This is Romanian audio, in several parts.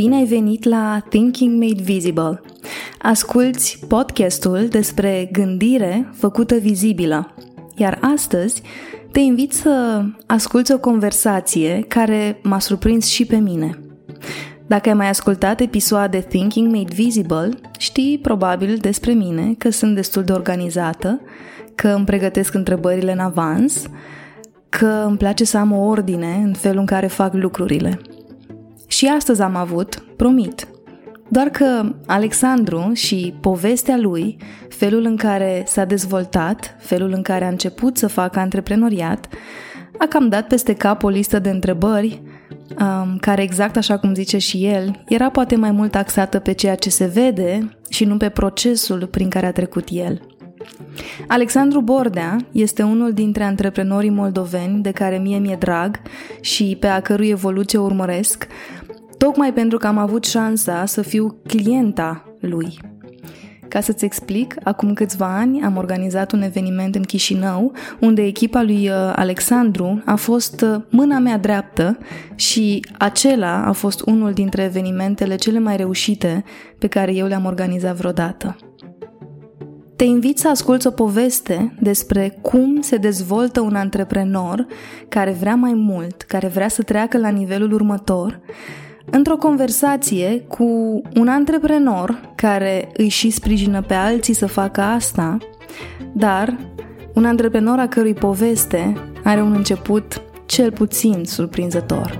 Bine ai venit la Thinking Made Visible. Asculți podcastul despre gândire făcută vizibilă. Iar astăzi te invit să asculți o conversație care m-a surprins și pe mine. Dacă ai mai ascultat episoade Thinking Made Visible, știi probabil despre mine că sunt destul de organizată, că îmi pregătesc întrebările în avans, că îmi place să am o ordine în felul în care fac lucrurile – și astăzi am avut, promit. Doar că Alexandru și povestea lui, felul în care s-a dezvoltat, felul în care a început să facă antreprenoriat, a cam dat peste cap o listă de întrebări um, care, exact așa cum zice și el, era poate mai mult axată pe ceea ce se vede și nu pe procesul prin care a trecut el. Alexandru Bordea este unul dintre antreprenorii moldoveni de care mie mi-e drag și pe a cărui evoluție urmăresc, tocmai pentru că am avut șansa să fiu clienta lui. Ca să-ți explic, acum câțiva ani am organizat un eveniment în Chișinău, unde echipa lui uh, Alexandru a fost uh, mâna mea dreaptă și acela a fost unul dintre evenimentele cele mai reușite pe care eu le-am organizat vreodată. Te invit să asculți o poveste despre cum se dezvoltă un antreprenor care vrea mai mult, care vrea să treacă la nivelul următor într-o conversație cu un antreprenor care îi și sprijină pe alții să facă asta, dar un antreprenor a cărui poveste are un început cel puțin surprinzător.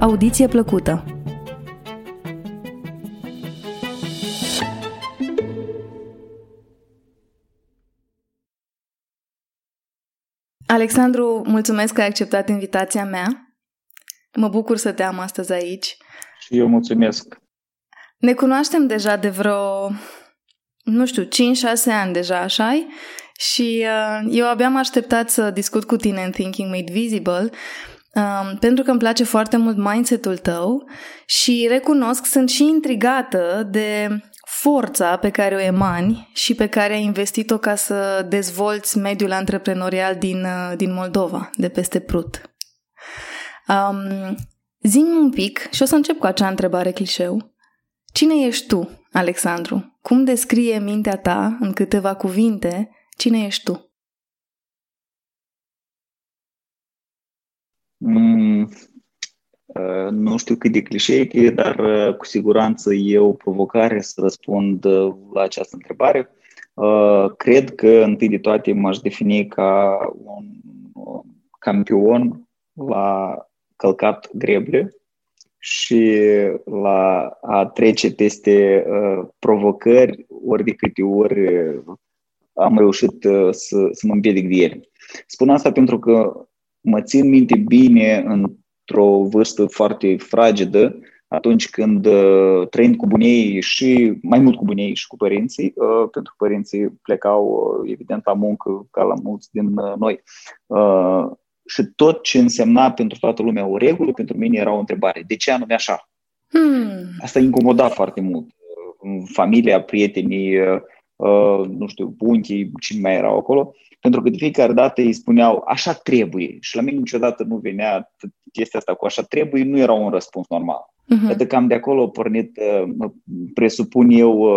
Audiție plăcută! Alexandru, mulțumesc că ai acceptat invitația mea. Mă bucur să te am astăzi aici. Și eu mulțumesc. Ne cunoaștem deja de vreo, nu știu, 5-6 ani deja, așa Și uh, eu abia am așteptat să discut cu tine în Thinking Made Visible, um, pentru că îmi place foarte mult mindset-ul tău și recunosc, sunt și intrigată de forța pe care o emani și pe care ai investit-o ca să dezvolți mediul antreprenorial din, uh, din Moldova, de peste Prut. Um, Zim un pic și o să încep cu acea întrebare clișeu. Cine ești tu, Alexandru? Cum descrie mintea ta, în câteva cuvinte, cine ești tu? Mm, uh, nu știu cât de clișeic dar uh, cu siguranță e o provocare să răspund uh, la această întrebare. Uh, cred că întâi de toate m-aș defini ca un campion la călcat greble și la a trece peste uh, provocări ori de câte ori uh, am reușit uh, să, să mă împiedic de ele. Spun asta pentru că mă țin minte bine într-o vârstă foarte fragedă, atunci când uh, trăind cu bunei și mai mult cu bunei și cu părinții, uh, pentru că părinții plecau uh, evident la muncă ca la mulți din uh, noi. Uh, și tot ce însemna pentru toată lumea o regulă, pentru mine era o întrebare. De ce anume așa? Hmm. Asta incomoda foarte mult. Familia, prietenii, uh, uh, nu știu, bunchii, cine mai erau acolo, pentru că de fiecare dată îi spuneau așa trebuie și la mine niciodată nu venea chestia asta cu așa trebuie, nu era un răspuns normal. Uh-huh. Adică cam de acolo pornit, uh, presupun eu,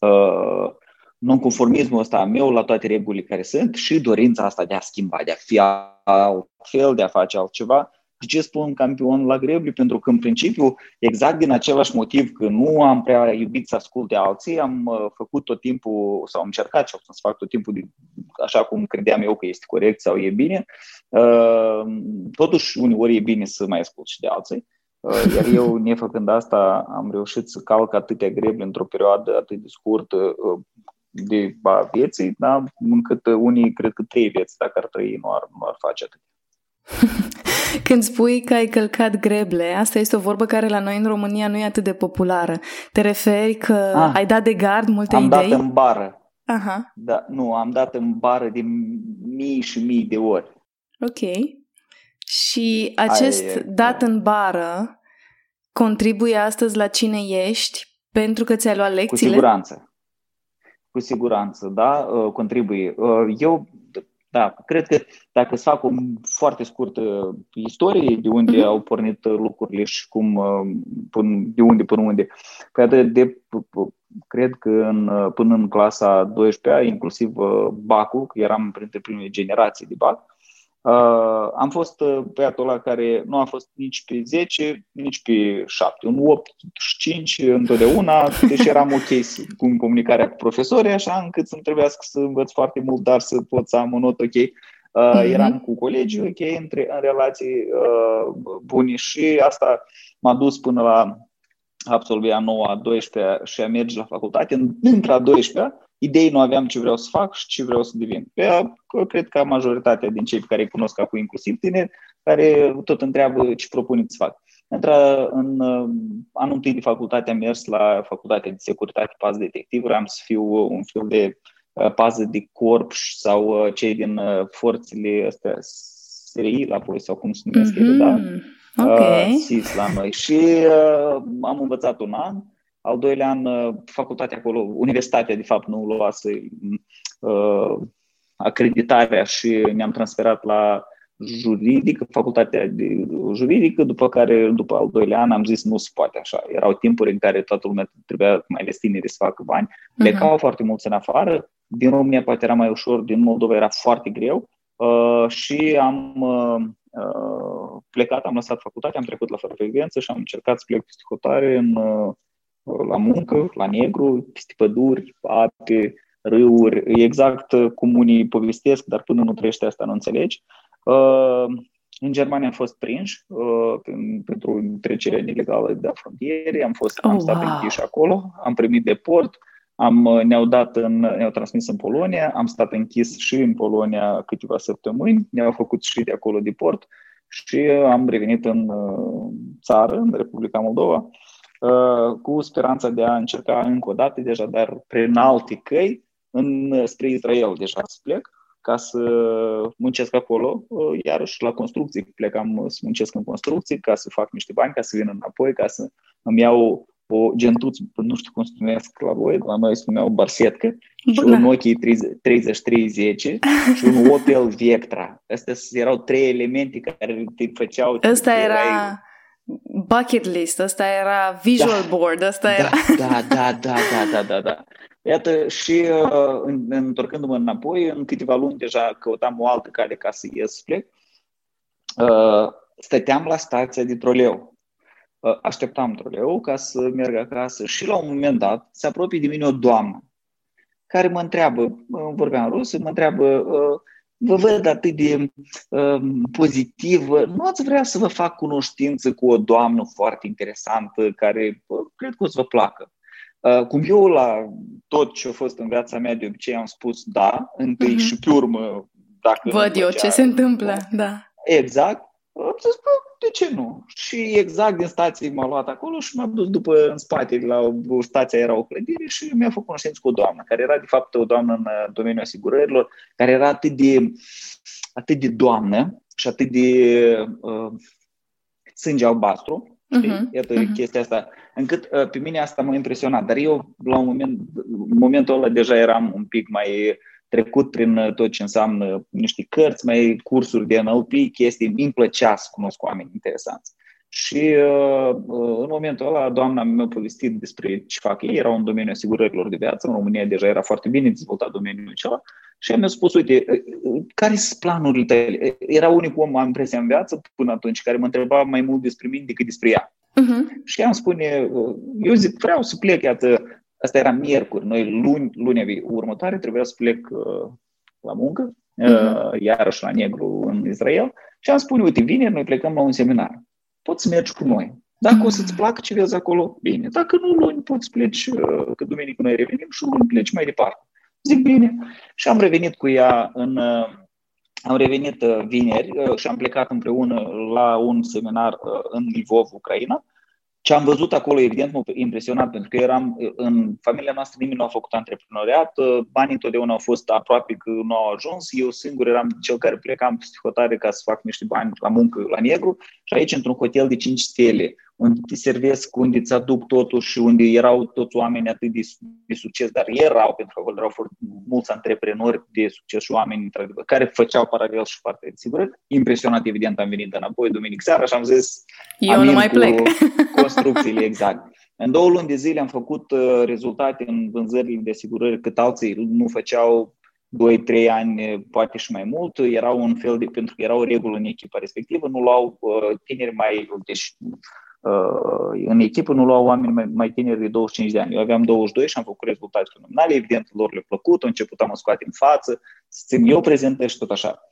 uh, nonconformismul ăsta meu la toate regulile care sunt și dorința asta de a schimba, de a fi altfel, de a face altceva. De ce spun campion la greble? Pentru că, în principiu, exact din același motiv că nu am prea iubit să ascult de alții, am uh, făcut tot timpul, sau am încercat și să fac tot timpul de, așa cum credeam eu că este corect sau e bine. Uh, totuși, uneori e bine să mai ascult și de alții. Uh, iar eu, nefăcând asta, am reușit să calc atâtea greble într-o perioadă atât de scurtă, de a vieții, da? încât unii cred că trei vieți, dacă ar trăi, nu ar, nu ar face atât. Când spui că ai călcat greble, asta este o vorbă care la noi în România nu e atât de populară. Te referi că ah, ai dat de gard multe am idei? Am dat în bară. Aha. Da, nu, am dat în bară de mii și mii de ori. Ok. Și acest Ai, dat în bară contribuie astăzi la cine ești pentru că ți-ai luat lecțiile? Cu siguranță. Cu siguranță, da, uh, contribuie. Uh, eu da, cred că dacă să fac o foarte scurtă istorie de unde mm-hmm. au pornit lucrurile și cum, până, de unde până unde, păi de, de, cred că în, până în clasa 12-a, inclusiv BAC-ul, că eram printre primele generații de BAC, Uh, am fost uh, băiatul ăla care nu a fost nici pe 10, nici pe 7, un 8 și 5 întotdeauna, deși eram ok cu comunicarea cu profesorii, așa încât să-mi trebuiască să învăț foarte mult, dar să pot să am un not ok. Uh, mm-hmm. Eram cu colegii ok, între, în relații uh, bune și asta m-a dus până la absolvia 9 a 12 și a merge la facultate. Între a 12 idei nu aveam ce vreau să fac și ce vreau să devin. Pe, cred că majoritatea din cei pe care îi cunosc acum, inclusiv tineri, care tot întreabă ce propun să fac. Într în anul întâi de facultate am mers la facultatea de securitate pas detectiv, vreau să fiu un fel de uh, pază de corp sau uh, cei din uh, forțele astea SRI la voi sau cum se numesc mm-hmm. da? Okay. Uh, la noi. Și uh, am învățat un an al doilea an, uh, facultatea acolo, universitatea, de fapt, nu luase uh, acreditarea și ne-am transferat la juridică, facultatea de juridică, după care, după al doilea an, am zis nu se poate așa. Erau timpuri în care toată lumea trebuia, mai ales tineri, să facă bani. Mhm. Plecau uh-huh. foarte mulți în afară. Din România poate era mai ușor, din Moldova era foarte greu. Uh, și am uh, uh, plecat, am lăsat facultatea, am trecut la frecvență și am încercat să plec peste hotare în uh, la muncă, la negru, peste păduri, ape, râuri, exact cum unii povestesc, dar până nu trăiește asta nu înțelegi. Uh, în Germania am fost prinși uh, pentru trecerea ilegală de frontiere, am, fost, oh, am stat wow. închiși acolo, am primit deport, am, ne-au, dat în, ne-au transmis în Polonia, am stat închis și în Polonia câteva săptămâni, ne-au făcut și de acolo deport și am revenit în uh, țară, în Republica Moldova. Uh, cu speranța de a încerca încă o dată deja, dar prin alte căi, în, spre Israel deja să plec, ca să muncesc acolo, uh, iarăși la construcții, plecam să muncesc în construcții, ca să fac niște bani, ca să vin înapoi, ca să îmi iau o gentuță, nu știu cum se numesc la voi, la noi se numeau barsetcă, și un Nokia 3030 și un Opel Vectra. Astea erau trei elemente care te făceau... Ăsta era... Erai bucket list, ăsta era visual da, board, ăsta da, era... Da, da, da, da, da, da, da. Iată, și uh, întorcându-mă înapoi, în câteva luni deja căutam o altă cale ca să ies plec. Uh, stăteam la stația de troleu. Uh, așteptam troleu ca să merg acasă și la un moment dat se apropie de mine o doamnă care mă întreabă, uh, vorbeam rusă, mă întreabă uh, vă văd atât de um, pozitiv, nu ați vrea să vă fac cunoștință cu o doamnă foarte interesantă care cred că o să vă placă. Uh, cum eu la tot ce a fost în viața mea de obicei am spus da, întâi uh-huh. și pe urmă dacă Văd eu ce se întâmplă, da. Exact. Am zis, bă, de ce nu? Și exact din stație m-a luat acolo și m-am dus după în spate, la o stație era o clădire și mi-a făcut cunoștință cu o doamnă, care era de fapt o doamnă în uh, domeniul asigurărilor, care era atât de, atât de doamnă și atât de uh, sânge albastru, Uh-huh. Iată uh-huh. chestia asta. Încât uh, pe mine asta m-a impresionat. Dar eu, la un moment, în momentul ăla, deja eram un pic mai trecut prin uh, tot ce înseamnă niște cărți, mai cursuri de NLP, chestii, îmi plăcea să cunosc oameni interesanți. Și uh, uh, în momentul ăla, doamna mi-a povestit despre ce fac ei, era un domeniu asigurărilor de viață, în România deja era foarte bine dezvoltat domeniul acela și mi-a spus, uite, care sunt planurile tale? Era unicul om, am impresia, în viață până atunci, care mă întreba mai mult despre mine decât despre ea. Uh-huh. Și ea îmi spune, eu zic, vreau să plec, iată, Asta era miercuri. Noi luni, lunea următoare trebuia să plec uh, la muncă, uh-huh. iarăși la negru în Israel și am spune, uite, vineri noi plecăm la un seminar. Poți să mergi cu noi. Dacă uh-huh. o să-ți placă ce vezi acolo, bine. Dacă nu, luni poți pleci, uh, că duminică noi revenim și luni pleci mai departe. Zic bine. Și am revenit cu ea în... Uh, am revenit uh, vineri și am plecat împreună la un seminar în Lvov, Ucraina, ce am văzut acolo, evident, m-a impresionat, pentru că eram în familia noastră, nimeni nu a făcut antreprenoriat, banii întotdeauna au fost aproape că nu au ajuns, eu singur eram cel care plecam pe hotare ca să fac niște bani la muncă la negru și aici, într-un hotel de 5 stele, unde te servesc, unde îți aduc totul și unde erau toți oameni atât de, de succes, dar erau, pentru că acolo erau foarte mulți antreprenori de succes și oameni care făceau paralel și foarte sigur. Impresionat, evident, am venit înapoi duminică seara și am zis eu nu mai plec. construcțiile, exact. În două luni de zile am făcut uh, rezultate în vânzările de asigurări cât alții nu făceau 2-3 ani, poate și mai mult, erau un fel de, pentru că erau regulă în echipa respectivă, nu luau uh, tineri mai, deci uh, în echipă nu luau oameni mai, mai tineri de 25 de ani. Eu aveam 22 și am făcut rezultate fenomenale, evident lor le-a plăcut, au început a mă scoate în față, să țin eu prezentă și tot așa.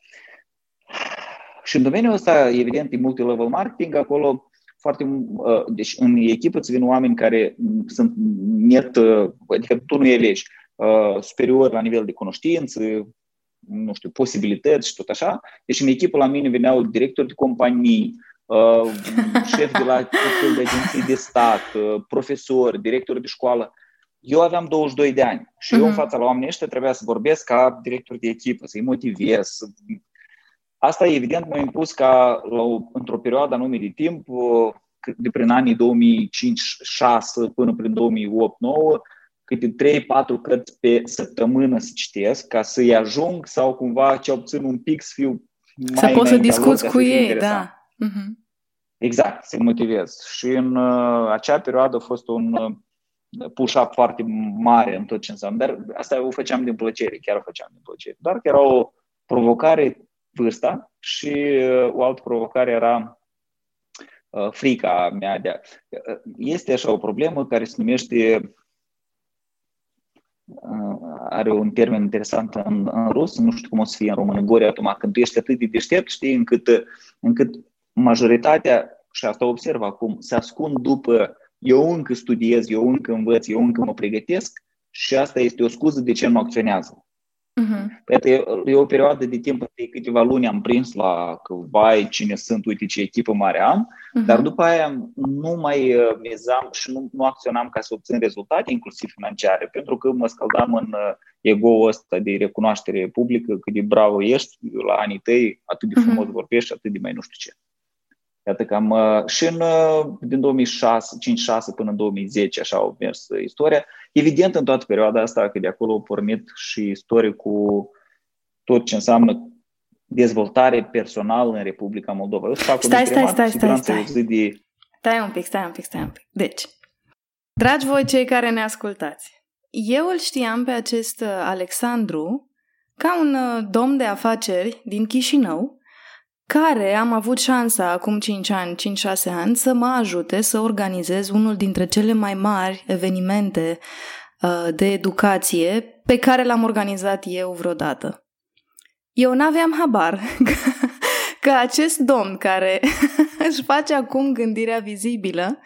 Și în domeniul ăsta, evident, e multi-level marketing, acolo foarte, uh, deci în echipă îți vin oameni care sunt net, uh, adică tu nu elegi, uh, superior la nivel de cunoștință, nu știu, posibilități și tot așa. Deci în echipă la mine veneau directori de companii, uh, șef de la tot de agenții de stat, uh, profesori, directori de școală. Eu aveam 22 de ani și uh-huh. eu în mhm. fața la oamenii ăștia trebuia să vorbesc ca director de echipă, să-i motivez. Să... Asta evident m-a impus ca la o, într-o perioadă anume de timp, uh, de prin anii 2005-6 până prin 2008-9, câte 3-4 cărți pe săptămână să citesc ca să-i ajung sau cumva ce obțin un pic să fiu mai Să poți să discuți cu ei, da. Uh-huh. Exact, să-i motivez. Și în uh, acea perioadă a fost un uh, push-up foarte mare în tot ce înseamnă. Dar asta o făceam din plăcere, chiar o făceam din plăcere. Doar că era o provocare vârsta și uh, o altă provocare era uh, frica mea de a... Uh, este așa o problemă care se numește are un termen interesant în, în rus, nu știu cum o să fie în română, gori acum, când tu ești atât de deștept, știi, încât, încât majoritatea, și asta observ acum, se ascund după eu încă studiez, eu încă învăț, eu încă mă pregătesc și asta este o scuză de ce nu acționează. Uh-huh. E, e o perioadă de timp, de câteva luni am prins la că, vai, cine sunt, uite ce echipă mare am, uh-huh. dar după aia nu mai uh, mizam și nu, nu acționam ca să obțin rezultate, inclusiv financiare, pentru că mă scăldam în uh, ego ăsta de recunoaștere publică, cât de bravo ești la anii tăi, atât de mhm. frumos uh-huh. vorbești, atât de mai nu știu ce. Iată că am, uh, și în, din 2006, 5-6 până în 2010, așa au mers istoria. Evident, în toată perioada asta, că de acolo a pornit și istorie cu tot ce înseamnă dezvoltare personală în Republica Moldova. Eu stai, stai, stai, stai, stai, stai. De... Stai un pic, stai un pic, stai un pic. Deci, dragi voi cei care ne ascultați, eu îl știam pe acest uh, Alexandru ca un uh, domn de afaceri din Chișinău, care am avut șansa acum 5 ani, 5-6 ani, să mă ajute să organizez unul dintre cele mai mari evenimente uh, de educație pe care l-am organizat eu vreodată. Eu n-aveam habar că, că acest domn care își face acum gândirea vizibilă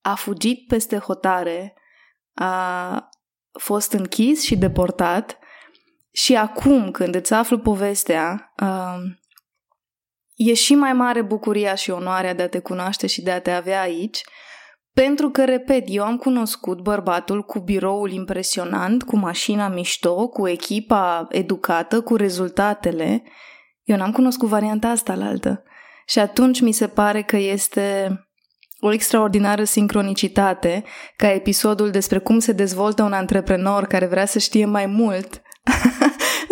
a fugit peste hotare, a fost închis și deportat și acum când îți aflu povestea, uh, e și mai mare bucuria și onoarea de a te cunoaște și de a te avea aici, pentru că, repet, eu am cunoscut bărbatul cu biroul impresionant, cu mașina mișto, cu echipa educată, cu rezultatele. Eu n-am cunoscut varianta asta la altă. Și atunci mi se pare că este o extraordinară sincronicitate ca episodul despre cum se dezvoltă un antreprenor care vrea să știe mai mult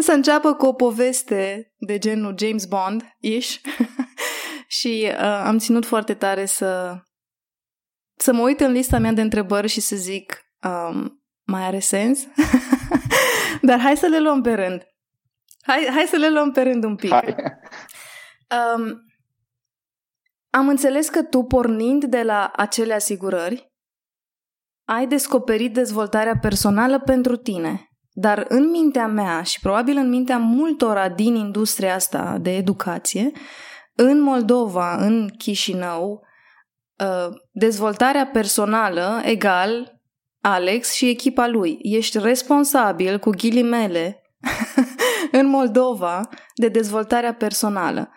să înceapă cu o poveste de genul James Bond-ish și uh, am ținut foarte tare să, să mă uit în lista mea de întrebări și să zic um, mai are sens? Dar hai să le luăm pe rând. Hai, hai să le luăm pe rând un pic. Um, am înțeles că tu, pornind de la acele asigurări, ai descoperit dezvoltarea personală pentru tine. Dar în mintea mea și probabil în mintea multora din industria asta de educație, în Moldova, în Chișinău, ă, dezvoltarea personală egal Alex și echipa lui. Ești responsabil, cu ghilimele, în Moldova de dezvoltarea personală.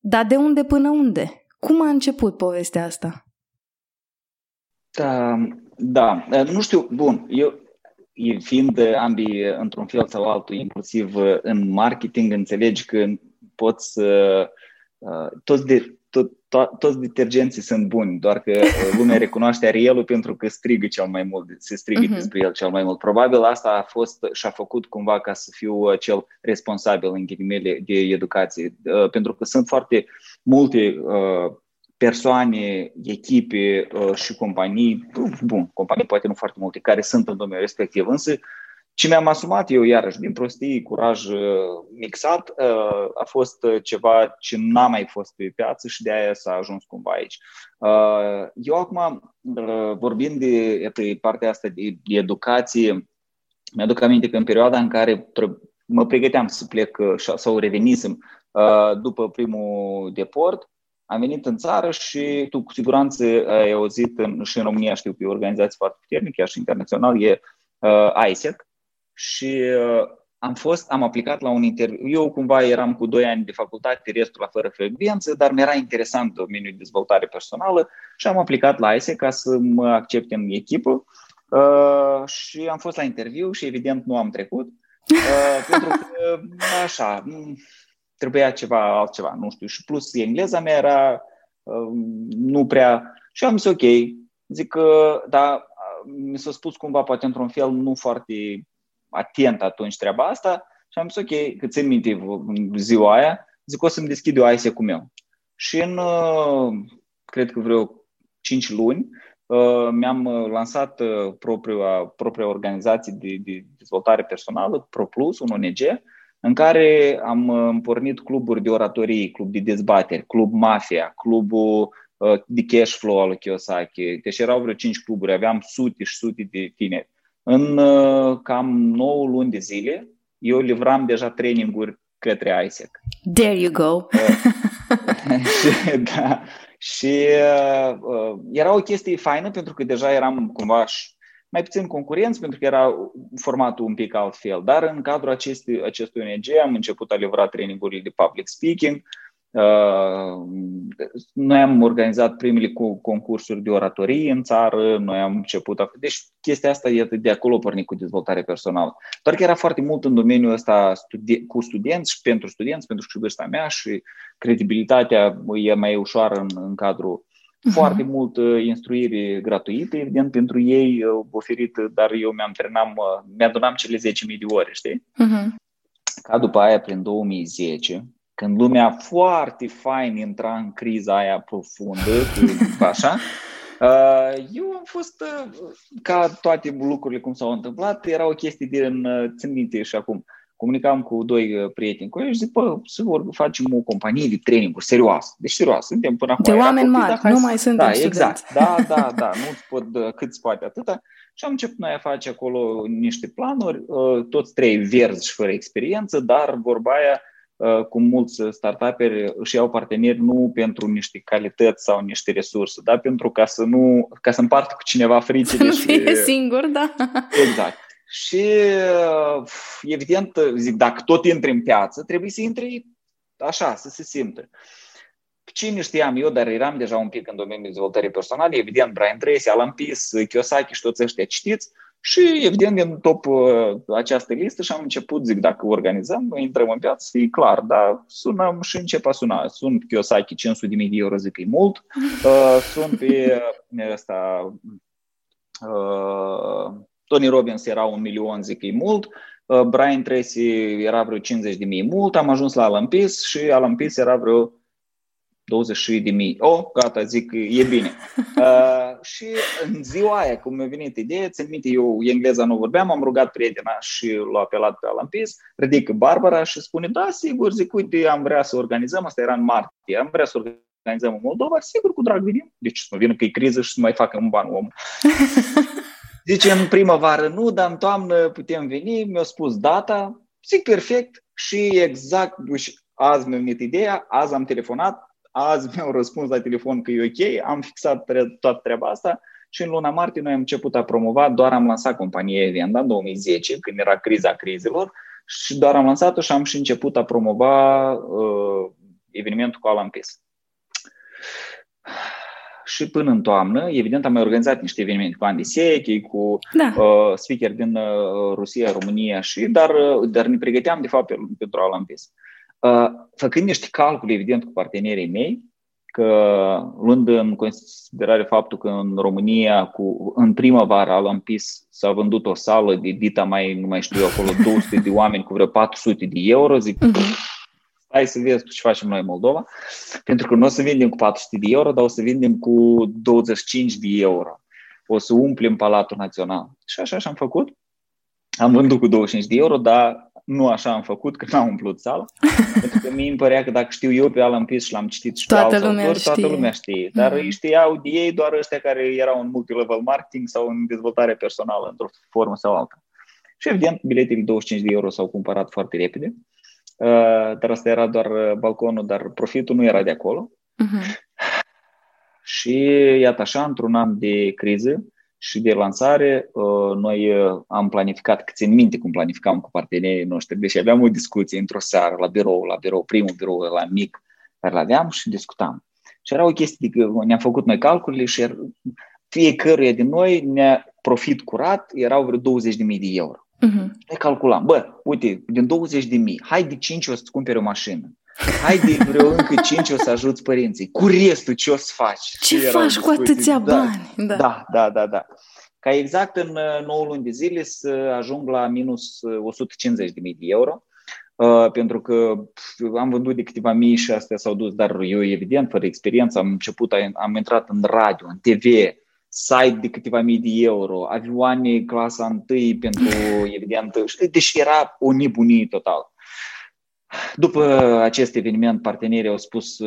Dar de unde până unde? Cum a început povestea asta? Da, da, nu știu, bun, eu fiind ambii într-un fel sau altul, inclusiv în marketing, înțelegi că poți să... Toți, de, tot, to- toți detergenții sunt buni, doar că uh, lumea recunoaște Arielul pentru că strigă cel mai mult, se strigă uh-huh. despre el cel mai mult. Probabil asta a fost și-a făcut cumva ca să fiu uh, cel responsabil în ghilimele de educație, uh, pentru că sunt foarte multe persoane, echipe și companii, bun, companii poate nu foarte multe, care sunt în domeniul respectiv, însă ce mi-am asumat eu, iarăși, din prostie, curaj uh, mixat, uh, a fost uh, ceva ce n-a mai fost pe piață și de aia s-a ajuns cumva aici. Eu acum, vorbind de, de partea asta de, de educație, mi-aduc aminte că în perioada în care mă pregăteam să plec sau revenisem după primul deport, am venit în țară și tu cu siguranță ai auzit în, și în România, știu că e o organizație foarte puternică, chiar și internațional, e uh, ISEC, și uh, am fost, am aplicat la un interviu. Eu cumva eram cu 2 ani de facultate, restul la fără frecvență, dar mi-era interesant domeniul de dezvoltare personală și am aplicat la ISE ca să mă accepte în echipă uh, și am fost la interviu și evident nu am trecut uh, pentru că așa, trebuia ceva altceva, nu știu, și plus engleza mea era uh, nu prea. Și am zis ok, zic că da, mi s-a spus cumva poate într-un fel nu foarte atent atunci treaba asta. Și am zis, ok, că țin minte ziua aia, zic o să-mi deschid eu ISE cu meu. Și în, uh, cred că vreo 5 luni, uh, mi-am uh, lansat propria, propria organizație de, de dezvoltare personală, ProPlus, un ONG, în care am pornit cluburi de oratorie, club de dezbateri, club Mafia, clubul de cash flow al Kiyosaki. Deci erau vreo 5 cluburi, aveam sute și sute de tineri. În uh, cam 9 luni de zile, eu livram deja traininguri către ISEC. There you go! și, da, și uh, uh, era o chestie faină pentru că deja eram cumva mai puțin concurenți pentru că era formatul un pic altfel, dar în cadrul acestui, acestui ONG am început a livra trainingurile de public speaking, uh, Uh, noi am organizat primele concursuri de oratorie în țară, noi am început, a... deci chestia asta e de acolo pornit cu dezvoltare personală. Doar că era foarte mult în domeniul ăsta studi- cu studenți și pentru studenți, pentru și vârsta mea și credibilitatea e mai ușoară în, în cadrul Uh-huh. Foarte mult uh, instruire gratuită, evident, pentru ei uh, oferit, dar eu mi-am trenam, mi-adunam cele 10.000 de ore, știi? Uh-huh. Ca după aia, prin 2010, când lumea foarte fain intra în criza aia profundă, cu, așa, uh, eu am fost, uh, ca toate lucrurile cum s-au întâmplat, era o chestie din, uh, țin minte și acum, comunicam cu doi prieteni cu ei și zic, bă, să vor facem o companie de training serioasă. Deci serioasă, suntem până acum. De oameni mari, nu mai suntem Da, exact, da, da, da, nu pot, cât se poate atâta. Și am început noi a face acolo niște planuri, toți trei verzi și fără experiență, dar vorba aia, Uh, cu mulți startuperi își iau parteneri nu pentru niște calități sau niște resurse, dar pentru ca să nu, ca să împartă cu cineva fricile. Să fie și... singur, da. Exact. Și uh, evident, zic, dacă tot intri în piață, trebuie să intri așa, să se simtă. Cine știam eu, dar eram deja un pic în domeniul dezvoltării personale, evident, Brian Tracy, Alan Peace, Kiyosaki și toți ăștia citiți, și, evident, din top uh, această listă și am început, zic, dacă organizăm, intrăm în piață, să fie clar, dar sunăm și încep a suna. Sunt Kiyosaki 500 de mii de euro, zic că e mult. Uh, sunt pe uh, ăsta, uh, Tony Robbins era un milion, zic că e mult. Uh, Brian Tracy era vreo 50 de mii mult. Am ajuns la Alan Peace și Alan Peace era vreo 20 de mii. Oh, gata, zic, e bine. Uh, și în ziua aia, cum mi-a venit ideea, țin minte, eu engleza nu vorbeam, am rugat prietena și l-a apelat pe Alan Peace, ridică Barbara și spune, da, sigur, zic, uite, am vrea să organizăm, asta era în martie, am vrea să organizăm în Moldova, sigur, cu drag venim. Deci să nu vină că e criză și să mai facă un ban om. Zice, în primăvară nu, dar în toamnă putem veni, mi-a spus data, zic, perfect, și exact, azi mi-a venit ideea, azi am telefonat, Azi mi-au răspuns la telefon că e ok, am fixat toată treaba asta și în luna martie noi am început a promova, doar am lansat compania Evenda în 2010, când era criza crizelor, și doar am lansat-o și am și început a promova uh, evenimentul cu Alan Peace. Și până în toamnă, evident, am mai organizat niște evenimente cu Andy Sechi, cu da. uh, speaker din uh, Rusia, România, și dar, uh, dar ne pregăteam, de fapt, pentru Alan Peace. Uh, făcând niște calcule, evident, cu partenerii mei, că luând în considerare faptul că în România cu, în primăvara la Ampis s-a vândut o sală de dita mai, nu mai știu eu, acolo 200 de oameni cu vreo 400 de euro, zic, uh-huh. Hai să vezi ce facem noi în Moldova, pentru că nu o să vindem cu 400 de euro, dar o să vindem cu 25 de euro. O să umplem Palatul Național. Și așa și am făcut. Am vândut cu 25 de euro, dar nu așa am făcut, că n-am umplut sala. pentru că mi îmi părea că dacă știu eu pe Alan Peace și l-am citit și toată pe lumea, autor, toată lumea știe. Dar mm-hmm. îi știau de ei doar ăștia care erau în multilevel marketing sau în dezvoltare personală, într-o formă sau alta. Și evident, biletele 25 de euro s-au cumpărat foarte repede. Uh, dar asta era doar uh, balconul, dar profitul nu era de acolo. Mm-hmm. Și iată așa, într-un an de criză, și de lansare, uh, noi uh, am planificat, că țin minte cum planificam cu partenerii noștri, deși aveam o discuție într-o seară la birou, la birou, primul birou la mic care l-aveam și discutam. Și era o chestie că ne-am făcut noi calculele și fiecăruia din noi ne profit curat erau vreo 20.000 de euro. Uh-huh. Ne calculam, bă, uite, din 20.000, hai de 5 o să-ți cumperi o mașină. Hai de vreo încă 5 o să ajuți părinții. Cu restul ce o să faci? Ce faci cu atâția da, bani? Da. da, da, da, da. Ca exact în 9 uh, luni de zile să ajung la minus 150.000 uh, de euro. Uh, pentru că am vândut de câteva mii și astea s-au dus, dar eu evident, fără experiență, am început, am intrat în radio, în TV, site de câteva mii de euro, avioane clasa întâi pentru, evident, deci era o nebunie totală. După acest eveniment, partenerii au spus,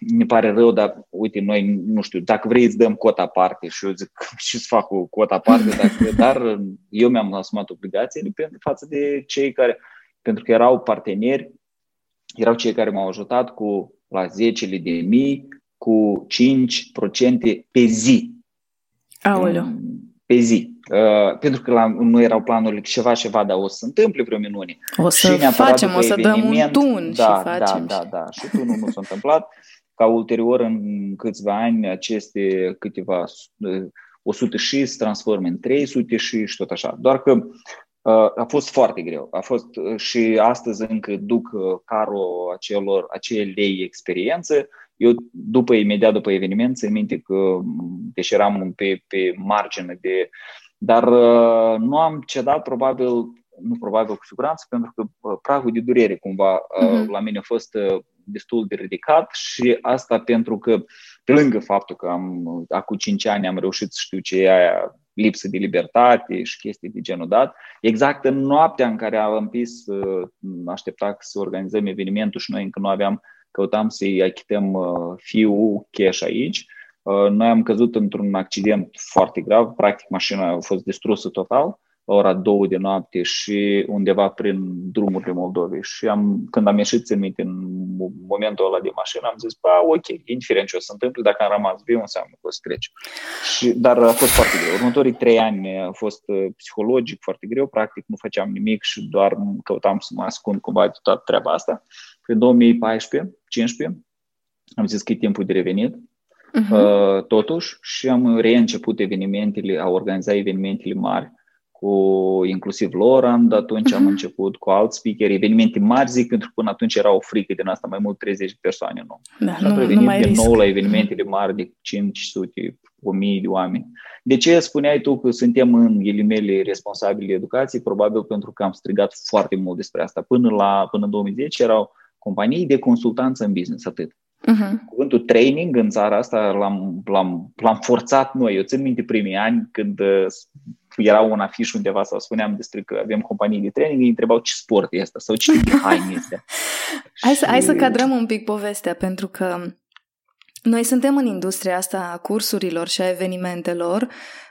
ne pare rău, dar uite, noi, nu știu, dacă vrei îți dăm cota parte și eu zic, ce să fac cu cota parte, dacă, dar eu mi-am asumat obligațiile față de cei care, pentru că erau parteneri, erau cei care m-au ajutat cu la zecele de mii, cu 5% pe zi. Aoleu. Pe zi. Uh, pentru că la, nu erau planurile ceva, ceva, dar o să se întâmple vreo minune. O să și facem, o să dăm un tun da, și facem. Da, da, da. Și tunul nu s-a întâmplat. Ca ulterior, în câțiva ani, aceste câteva 100 uh, și se transformă în 300 și, și tot așa. Doar că uh, a fost foarte greu. A fost uh, și astăzi încă duc uh, carul acelor, acelei experiențe eu, după, imediat după eveniment, țin minte că, deși eram pe, pe margine de dar uh, nu am cedat probabil, nu probabil cu siguranță, pentru că uh, pragul de durere cumva uh, uh-huh. la mine a fost uh, destul de ridicat și asta pentru că, pe lângă faptul că am, acum 5 ani am reușit să știu ce e aia lipsă de libertate și chestii de genul dat. Exact în noaptea în care am împis, aștepta să organizăm evenimentul și noi încă nu aveam, căutam să-i achităm fiul cash aici Uh, noi am căzut într-un accident foarte grav, practic mașina a fost distrusă total la ora două de noapte și undeva prin drumurile Moldovei. Și am, când am ieșit țin minte în momentul ăla de mașină, am zis, ba, ok, indiferent ce o să întâmple, dacă am rămas viu, înseamnă că o să trece. Și, dar a fost foarte greu. Următorii trei ani a fost uh, psihologic foarte greu, practic nu făceam nimic și doar căutam să mă ascund cumva de toată treaba asta. În 2014-15 am zis că e timpul de revenit uh-huh. totuși și am reînceput evenimentele, a organiza evenimentele mari cu inclusiv Loran, atunci uh-huh. am mhm. început cu alți speaker, evenimente mari, zic, pentru că până atunci era o frică din asta, mai mult 30 de persoane, nu? Da, și am nu, revenit nu mai din risc. nou la evenimentele mari de 500, 1000 de oameni. De ce spuneai tu că suntem în ghilimele responsabili de educație? Probabil pentru că am strigat foarte mult despre asta. Până, la, până în 2010 erau companii de consultanță în business, atât. Uh-huh. Cuvântul training în țara asta l-am, l-am, l-am forțat noi. Eu țin minte primii ani când uh, era un afiș undeva sau spuneam despre că avem companii de training, îi întrebau ce sport e asta sau ce tip de haine este. hai, să, și... hai să cadrăm un pic povestea, pentru că noi suntem în industria asta a cursurilor și a evenimentelor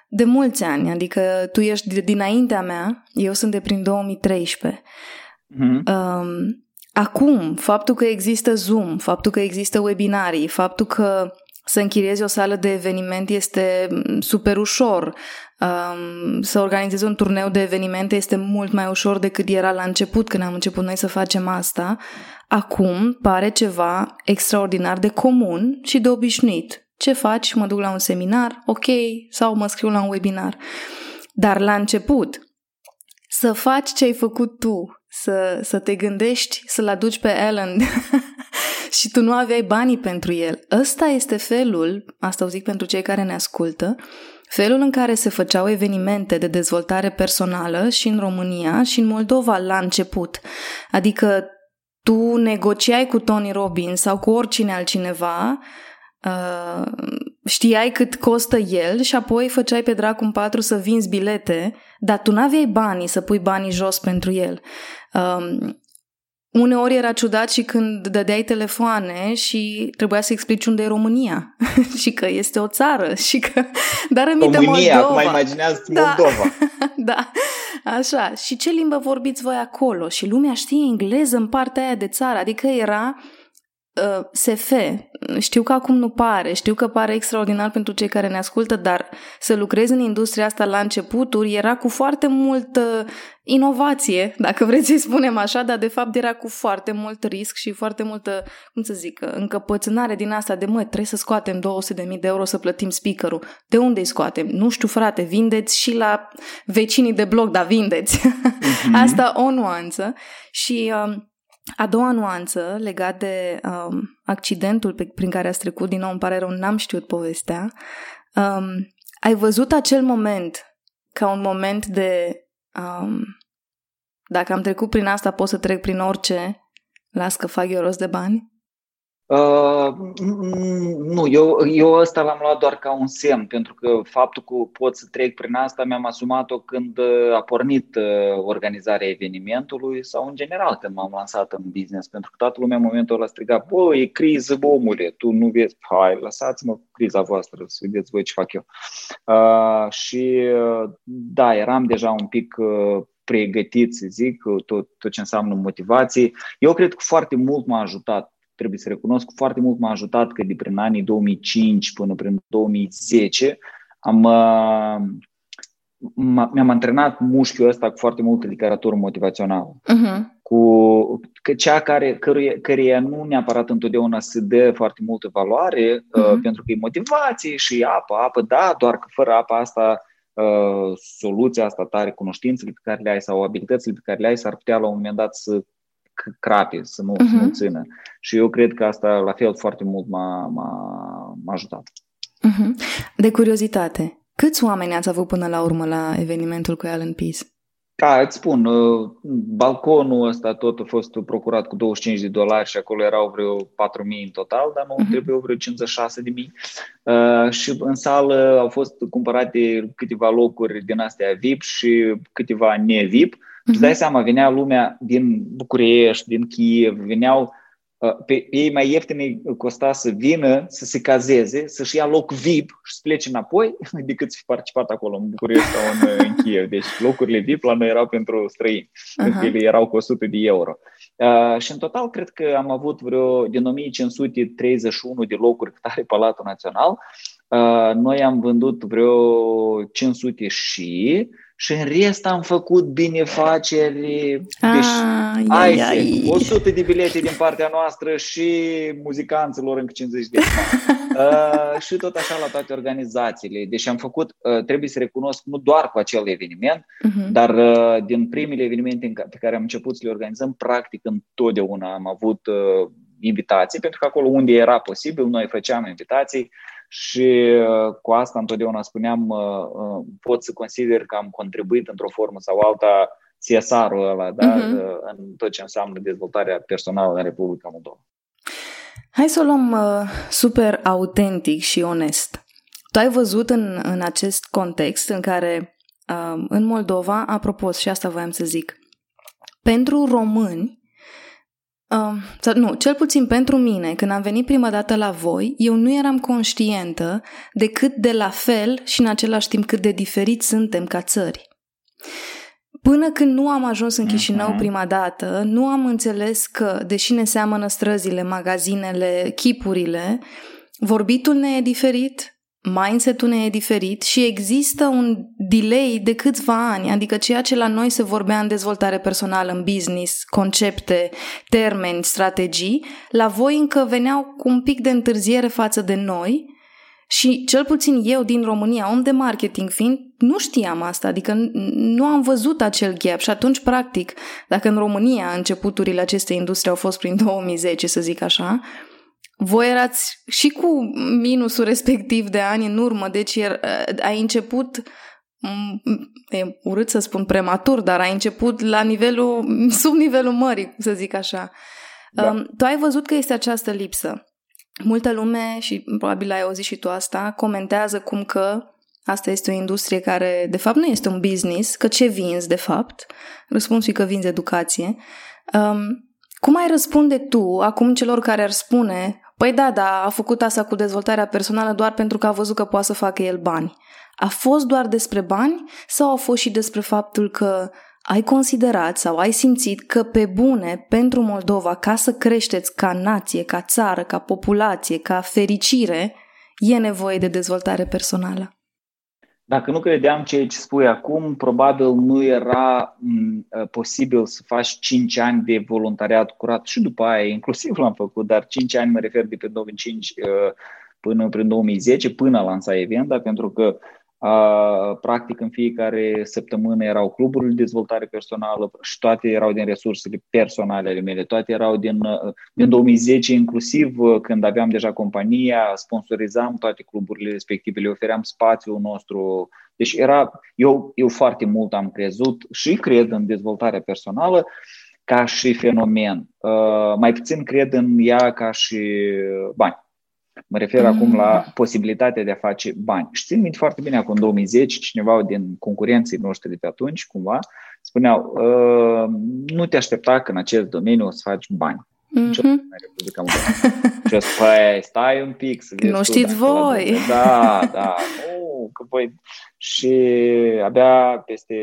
de mulți ani, adică tu ești dinaintea mea, eu sunt de prin 2013. Mm-hmm. Um, Acum, faptul că există Zoom, faptul că există webinarii, faptul că să închiriezi o sală de eveniment este mm, super ușor. Um, să organizezi un turneu de evenimente este mult mai ușor decât era la început, când am început noi să facem asta. Acum pare ceva extraordinar de comun și de obișnuit. Ce faci? Mă duc la un seminar, ok, sau mă scriu la un webinar. Dar la început, să faci ce ai făcut tu, să, să te gândești să-l aduci pe Ellen și tu nu aveai banii pentru el. Ăsta este felul, asta o zic pentru cei care ne ascultă, felul în care se făceau evenimente de dezvoltare personală și în România și în Moldova la început. Adică tu negociai cu Tony Robbins sau cu oricine altcineva Uh, știai cât costă el și apoi făceai pe dracu în patru să vinzi bilete, dar tu n-aveai banii să pui banii jos pentru el. Uh, uneori era ciudat și când dădeai telefoane și trebuia să explici unde e România și că este o țară și că... Dar România, Moldova. acum imaginează da. Moldova. da, așa. Și ce limbă vorbiți voi acolo? Și lumea știe engleză în partea aia de țară, adică era uh, SF. Știu că acum nu pare, știu că pare extraordinar pentru cei care ne ascultă, dar să lucrezi în industria asta la începuturi era cu foarte multă inovație, dacă vreți să spunem așa, dar de fapt era cu foarte mult risc și foarte multă, cum să zic, încăpățânare din asta de măi, trebuie să scoatem 200.000 de euro să plătim speakerul. De unde îi scoatem? Nu știu, frate, vindeți și la vecinii de bloc, dar vindeți. Mm-hmm. asta o nuanță. Și uh, a doua nuanță legat de um, accidentul pe, prin care ați trecut, din nou îmi pare rău, n-am știut povestea, um, ai văzut acel moment ca un moment de um, dacă am trecut prin asta pot să trec prin orice, las că fac eu rost de bani? Uh, nu, eu, eu ăsta l-am luat doar ca un semn, pentru că faptul că pot să trec prin asta mi-am asumat-o când uh, a pornit uh, organizarea evenimentului sau în general când m-am lansat în business, pentru că toată lumea în momentul ăla striga, bă, e criză, omule, tu nu vezi, hai, lăsați-mă cu criza voastră, să vedeți voi ce fac eu. Uh, și uh, da, eram deja un pic uh, pregătit, să zic, tot, tot ce înseamnă motivație. Eu cred că foarte mult m-a ajutat trebuie să recunosc, foarte mult m-a ajutat că de prin anii 2005 până prin 2010 am, uh, mi-am antrenat mușchiul ăsta cu foarte multă literatură motivațională. Uh-huh. Cu că cea care, căruia, căreia nu neapărat întotdeauna se dă foarte multă valoare, uh-huh. uh, pentru că e motivație și apă, apă, da, doar că fără apă asta Uh, soluția asta tare, cunoștințele pe care le ai sau abilitățile pe care le ai s-ar putea la un moment dat să crape, să nu, uh-huh. să nu mhm. țină. Și eu cred că asta la fel foarte mult m-a, m-a, m-a ajutat. Uh-huh. De curiozitate, câți oameni ați avut până la urmă la evenimentul cu Alan Peace? Da, îți spun, uh, balconul ăsta tot a fost procurat cu 25 de dolari și acolo erau vreo 4.000 în total, dar nu uh-huh. trebuie vreo 56 de mii. Uh, și în sală au fost cumpărate câteva locuri din astea VIP și câteva ne-VIP. Uh-huh. Îți dai seama, venea lumea din București, din Kiev, veneau uh, pe, pe ei mai ieftin costa să vină, să se cazeze, să-și ia loc VIP și să plece înapoi decât să fi participat acolo în București sau în, în Kiev. Deci locurile VIP la noi erau pentru străini, uh-huh. pentru că ele erau cu 100 de euro. Uh, și în total cred că am avut vreo din 1531 de locuri cât are Palatul Național. Uh, noi am vândut vreo 500 și și în rest am făcut binefaceri. Deci, ai, ai, 100 de bilete din partea noastră și muzicanților încă 50 de uh, Și tot așa la toate organizațiile. Deci am făcut, uh, trebuie să recunosc, nu doar cu acel eveniment, uh-huh. dar uh, din primele evenimente pe care am început să le organizăm, practic întotdeauna am avut uh, invitații, pentru că acolo unde era posibil, noi făceam invitații și uh, cu asta întotdeauna spuneam, uh, uh, pot să consider că am contribuit într-o formă sau alta CSR-ul ăla, da? uh-huh. în tot ce înseamnă dezvoltarea personală în Republica Moldova. Hai să o luăm uh, super autentic și onest. Tu ai văzut în, în acest context în care uh, în Moldova, apropo, și asta voiam să zic, pentru români, Uh, nu, cel puțin pentru mine, când am venit prima dată la voi, eu nu eram conștientă de cât de la fel și în același timp cât de diferit suntem ca țări. Până când nu am ajuns în Chișinău uh-huh. prima dată, nu am înțeles că, deși ne seamănă străzile, magazinele, chipurile, vorbitul ne e diferit, mindset-ul ne e diferit și există un delay de câțiva ani, adică ceea ce la noi se vorbea în dezvoltare personală, în business, concepte, termeni, strategii, la voi încă veneau cu un pic de întârziere față de noi și cel puțin eu din România, om de marketing fiind, nu știam asta, adică nu am văzut acel gap și atunci, practic, dacă în România începuturile acestei industrie au fost prin 2010, să zic așa, voi erați și cu minusul respectiv de ani în urmă, deci er, ai început e urât să spun prematur, dar ai început la nivelul, sub nivelul mării, să zic așa. Da. Um, tu ai văzut că este această lipsă. Multă lume, și probabil ai auzit și tu asta, comentează cum că asta este o industrie care, de fapt, nu este un business, că ce vinzi, de fapt? Răspunsul e că vinzi educație. Um, cum ai răspunde tu acum celor care ar spune, păi da, da, a făcut asta cu dezvoltarea personală doar pentru că a văzut că poate să facă el bani? A fost doar despre bani sau a fost și despre faptul că ai considerat sau ai simțit că pe bune pentru Moldova, ca să creșteți ca nație, ca țară, ca populație, ca fericire, e nevoie de dezvoltare personală? Dacă nu credeam ceea ce spui acum, probabil nu era m- ă, posibil să faci 5 ani de voluntariat curat. Și după aia, inclusiv l-am făcut, dar 5 ani mă refer de pe 2005 ă, până prin 2010, până lansa Evenda, pentru că Practic, în fiecare săptămână erau cluburi de dezvoltare personală și toate erau din resursele personale ale mele, toate erau din, din 2010 inclusiv, când aveam deja compania, sponsorizam toate cluburile respective, le ofeream spațiul nostru. Deci era, eu, eu foarte mult am crezut și cred în dezvoltarea personală ca și fenomen. Mai puțin cred în ea ca și bani Mă refer mm. acum la posibilitatea de a face bani. Și țin minte foarte bine, acum în 2010, cineva din concurenții noștri de pe atunci, cumva, spuneau, ă, nu te aștepta că în acest domeniu o să faci bani. Mm-hmm. Și eu păi, stai un pic să Nu știți voi. Da, da, nu, că voi... Și abia peste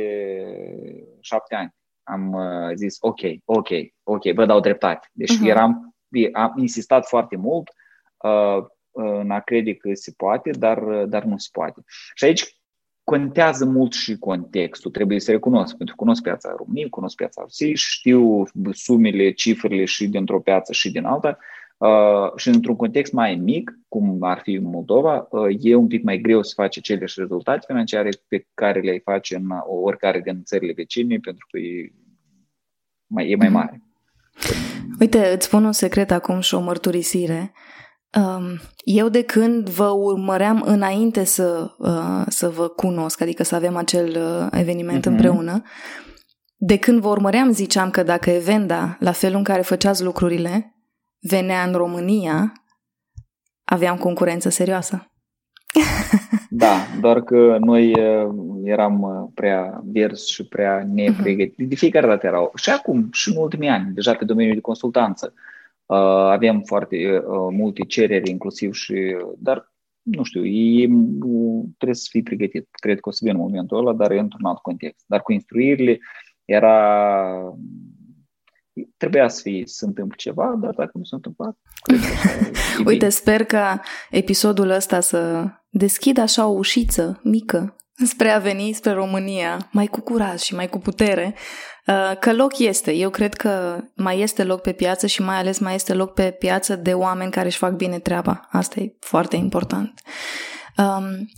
șapte ani am uh, zis, ok, ok, ok, vă dau dreptate. Deci uh-huh. eram, am insistat foarte mult Uh, în a crede că se poate, dar, dar nu se poate. Și aici contează mult și contextul, trebuie să recunosc, pentru că cunosc piața României, cunosc piața Rusiei, știu sumele, cifrele și dintr-o piață și din alta uh, și într-un context mai mic, cum ar fi Moldova, uh, e un pic mai greu să faci aceleași rezultate financiare pe care le-ai face în oricare din țările vecine, pentru că e mai, e mai mhm. mare. Uite, îți spun un secret acum și o mărturisire. Um, eu de când vă urmăream înainte să, uh, să vă cunosc, adică să avem acel uh, eveniment uh-huh. împreună, de când vă urmăream ziceam că dacă Evenda, la felul în care făceați lucrurile, venea în România, aveam concurență serioasă. Da, doar că noi uh, eram uh, prea vers și prea nepregătiți. De fiecare dată erau. Și acum, și în ultimii ani, deja pe domeniul de consultanță. Uh, Uh, avem foarte uh, multe cereri, inclusiv și, dar nu știu, e, trebuie să fii pregătit. Cred că o să vină momentul ăla, dar e într-un alt context. Dar cu instruirile era trebuia să fie să întâmple ceva, dar dacă nu s-a întâmplat, cred că Uite, sper ca episodul ăsta să deschidă așa o ușiță mică spre a veni spre România, mai cu curaj și mai cu putere, uh, că loc este. Eu cred că mai este loc pe piață și mai ales mai este loc pe piață de oameni care își fac bine treaba. Asta e foarte important. Um,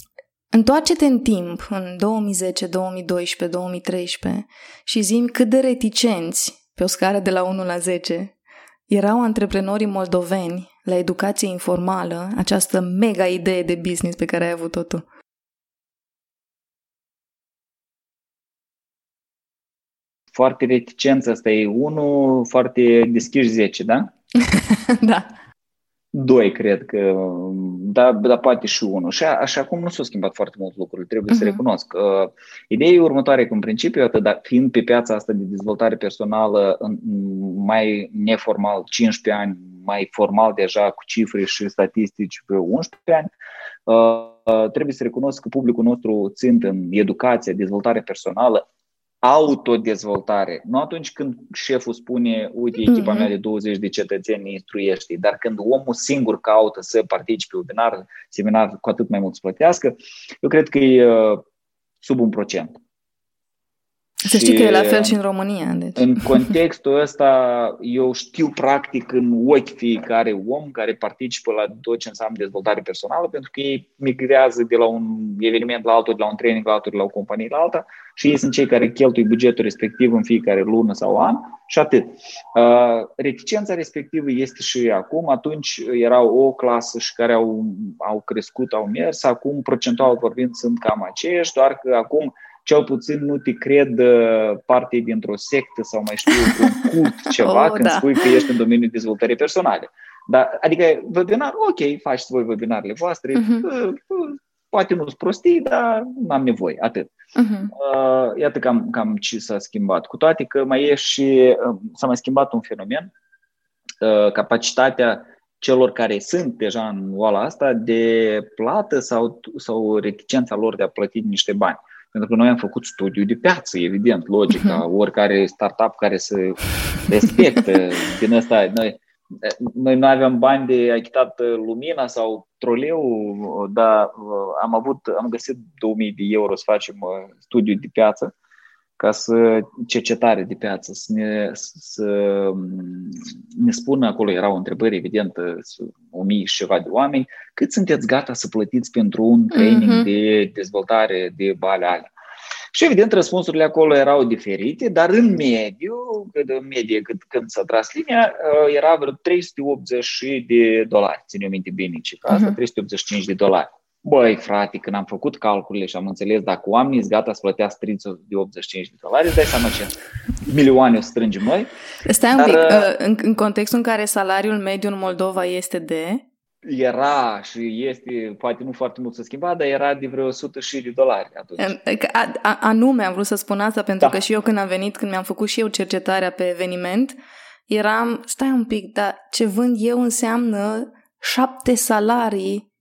întoarce-te în timp, în 2010, 2012, 2013 și zim cât de reticenți, pe o scară de la 1 la 10, erau antreprenorii moldoveni la educație informală, această mega idee de business pe care ai avut-o tu. Foarte reticență, asta e unul, foarte deschiși 10, da? da. Doi, cred că, da, dar poate și unul. Și așa cum nu s-au schimbat foarte mult lucrurile, trebuie uh-huh. să mhm. recunosc. Uh, ideea e următoare, că în principiu, atât, dar fiind pe piața asta de dezvoltare personală mai neformal 15 ani, mai formal deja cu cifre și statistici pe 11 ani, uh, trebuie să recunosc că publicul nostru țint în educație, dezvoltare personală, autodezvoltare. Nu atunci când șeful spune, uite, echipa mea de 20 de cetățeni instruiește, dar când omul singur caută să participe webinar, seminar, cu atât mai mult să plătească, eu cred că e uh, sub un procent. Să știi că e la fel și în România. Deci. În contextul ăsta, eu știu practic în ochi fiecare om care participă la tot ce înseamnă dezvoltare personală, pentru că ei migrează de la un eveniment la altul, de la un training la altul, de la o companie la alta și ei sunt cei care cheltuie bugetul respectiv în fiecare lună sau an și atât. Uh, reticența respectivă este și acum, atunci era o clasă și care au, au crescut, au mers, acum procentual vorbind sunt cam aceiași, doar că acum cel puțin nu te cred uh, parte dintr-o sectă sau mai știu un cult ceva oh, când da. spui că ești în domeniul dezvoltării personale. Da, adică webinar, ok, faceți voi webinarele voastre, uh-huh. poate nu sunt prostii, dar nu am nevoie, atât. Uh-huh. Uh, iată cam, cam ce s-a schimbat. Cu toate că mai e și, uh, s-a mai schimbat un fenomen, uh, capacitatea celor care sunt deja în oala asta de plată sau, sau reticența lor de a plăti niște bani. Pentru că noi am făcut studiu de piață, evident, logica, uh-huh. oricare startup care să respectă din asta. Noi, noi nu aveam bani de achitat lumina sau troleu, dar am avut, am găsit 2000 de euro să facem studiu de piață ca să cercetare de piață, să ne, să ne spună acolo, erau întrebări, evident, o mie și ceva de oameni, cât sunteți gata să plătiți pentru un training uh-huh. de dezvoltare de bale alea. Și evident răspunsurile acolo erau diferite, dar în mediu, în medie cât, când s-a tras linia, uh, era vreo 380 de dolari, ține minte bine ce asta, uh-huh. 385 de dolari. Băi, frate, când am făcut calculele și am înțeles dacă oamenii sunt gata să plătească 385 de dolari, îți dai seama ce milioane o strângem noi. Stai un dar, pic, uh, uh, în, în contextul în care salariul mediu în Moldova este de? Era și este, poate nu foarte mult să schimba, dar era de vreo 100 și de dolari atunci. A, a, anume, am vrut să spun asta, pentru da. că și eu când am venit, când mi-am făcut și eu cercetarea pe eveniment, eram, stai un pic, dar ce vând eu înseamnă șapte salarii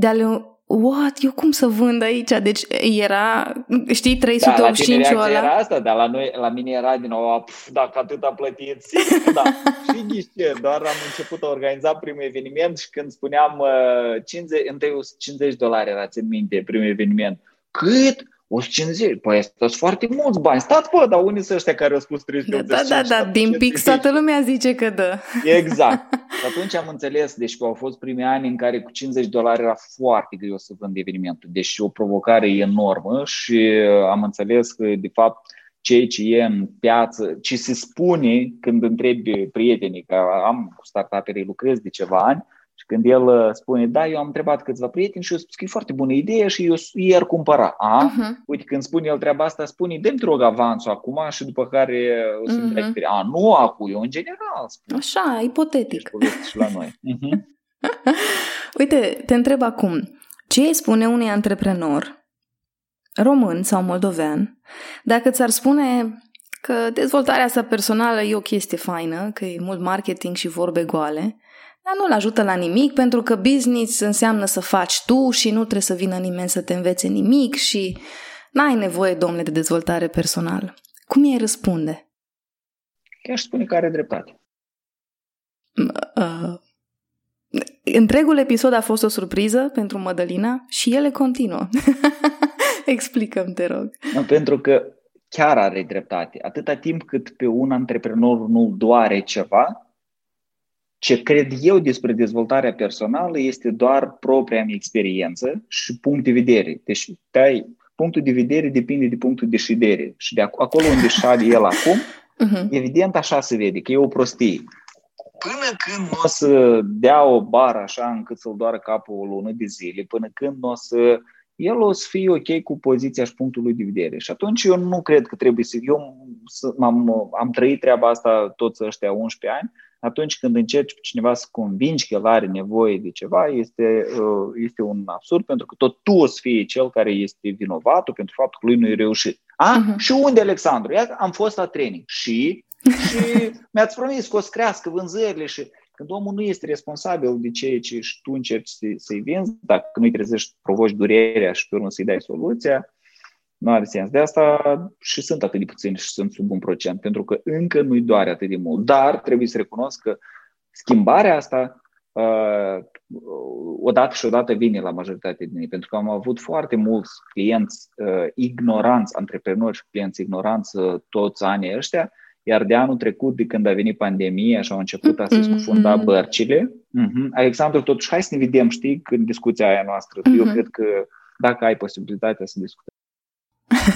de ale what, eu cum să vând aici? Deci era, știi, 385 da, la ăla. era asta, dar la, noi, la mine era din nou, pf, dacă atât a plătit, da. și ghișe, doar am început a organiza primul eveniment și când spuneam uh, 50, întâi 50 dolari era, țin minte, primul eveniment. Cât? 150. Păi asta sunt foarte mulți bani. Stați, bă, dar unii sunt ăștia care au spus 385. Da, da, da, din pic toată lumea zice că dă. Exact. Și atunci am înțeles, deci că au fost primii ani în care cu 50 dolari era foarte greu să vând evenimentul. Deci o provocare enormă și am înțeles că, de fapt, ceea ce e în piață, ce se spune când întrebi prietenii, că am cu startup lucrez de ceva ani, și când el uh, spune, da, eu am întrebat câțiva prieteni și eu spus că e foarte bună idee și eu i-ar cumpăra. A, uh-huh. uite, când spune el treaba asta, spune, dă-mi te rog avansul acum și după care o să uh-huh. A, nu acum, eu în general spun. Așa, ipotetic. Și la noi. Uh-huh. uite, te întreb acum, ce îi spune unui antreprenor român sau moldovean dacă ți-ar spune că dezvoltarea sa personală e o chestie faină, că e mult marketing și vorbe goale, dar nu-l ajută la nimic pentru că business înseamnă să faci tu și nu trebuie să vină nimeni să te învețe nimic și n-ai nevoie, domnule, de dezvoltare personală. Cum ei răspunde? Chiar spune că are dreptate. Uh, întregul episod a fost o surpriză pentru Mădălina și ele continuă. Explicăm, te rog. Pentru că chiar are dreptate. Atâta timp cât pe un antreprenor nu doare ceva, ce cred eu despre dezvoltarea personală este doar propria mea experiență și punct de vedere. Deci, tai, punctul de vedere depinde de punctul de ședere. Și de acolo unde șade el acum, uh-huh. evident așa se vede, că e o prostie. Până când nu o să dea o bară așa încât să-l doară capul o lună de zile, până când nu o să el o să fie ok cu poziția și punctul lui de vedere. Și atunci eu nu cred că trebuie să... Eu am, am trăit treaba asta toți ăștia 11 ani atunci când încerci pe cineva să convingi că el are nevoie de ceva, este, uh, este un absurd, pentru că tot tu o să fii cel care este vinovatul pentru faptul că lui nu e reușit. A? Uh-huh. Și unde, Alexandru? Ia, am fost la training. Și? Și mi-ați promis că o să crească vânzările și când omul nu este responsabil de ceea ce și tu încerci să-i vinzi, dacă nu-i trezești, provoci durerea și pe urmă să-i dai soluția, nu are sens. De asta și sunt atât de puțini și sunt sub un procent, pentru că încă nu-i doare atât de mult. Dar trebuie să recunosc că schimbarea asta uh, odată și odată vine la majoritatea din ei, pentru că am avut foarte mulți clienți uh, ignoranți, antreprenori și clienți ignoranți uh, toți anii ăștia, iar de anul trecut, de când a venit pandemia și au început a se mm-hmm. scufunda bărcile, uh-huh. Alexandru, totuși, hai să ne vedem, știi, în discuția aia noastră. Uh-huh. Eu cred că dacă ai posibilitatea să discutăm.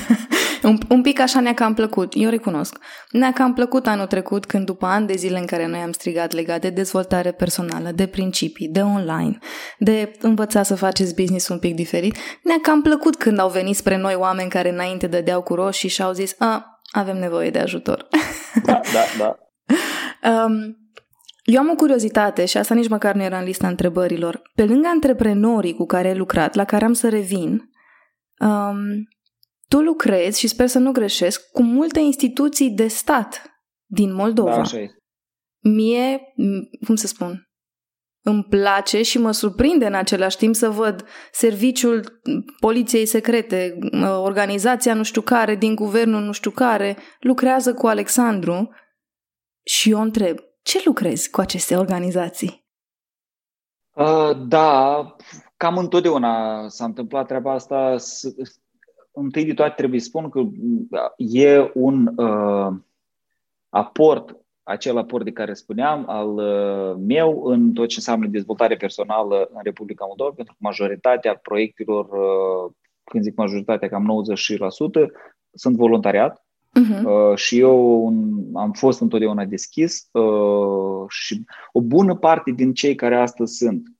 un, un pic așa ne-a cam plăcut, eu recunosc. Ne-a cam plăcut anul trecut când după ani de zile în care noi am strigat legat de dezvoltare personală, de principii, de online, de învăța să faceți business un pic diferit, ne-a cam plăcut când au venit spre noi oameni care înainte dădeau cu roșii și au zis, a, avem nevoie de ajutor. Da, da, da. um, eu am o curiozitate și asta nici măcar nu era în lista întrebărilor. Pe lângă antreprenorii cu care ai lucrat, la care am să revin, um, tu lucrezi, și sper să nu greșesc, cu multe instituții de stat din Moldova. Da, așa e. Mie, cum să spun, îmi place și mă surprinde în același timp să văd serviciul poliției secrete, organizația nu știu care, din guvernul nu știu care, lucrează cu Alexandru și eu întreb, ce lucrezi cu aceste organizații? Uh, da, cam întotdeauna s-a întâmplat treaba asta. Întâi de toate trebuie să spun că e un uh, aport acel aport de care spuneam al uh, meu în tot ce înseamnă dezvoltare personală în Republica Moldova, pentru că majoritatea proiectelor, uh, când zic majoritatea, cam 90%, sunt voluntariat. Uh-huh. Uh, și eu am fost întotdeauna deschis uh, și o bună parte din cei care astăzi sunt uh,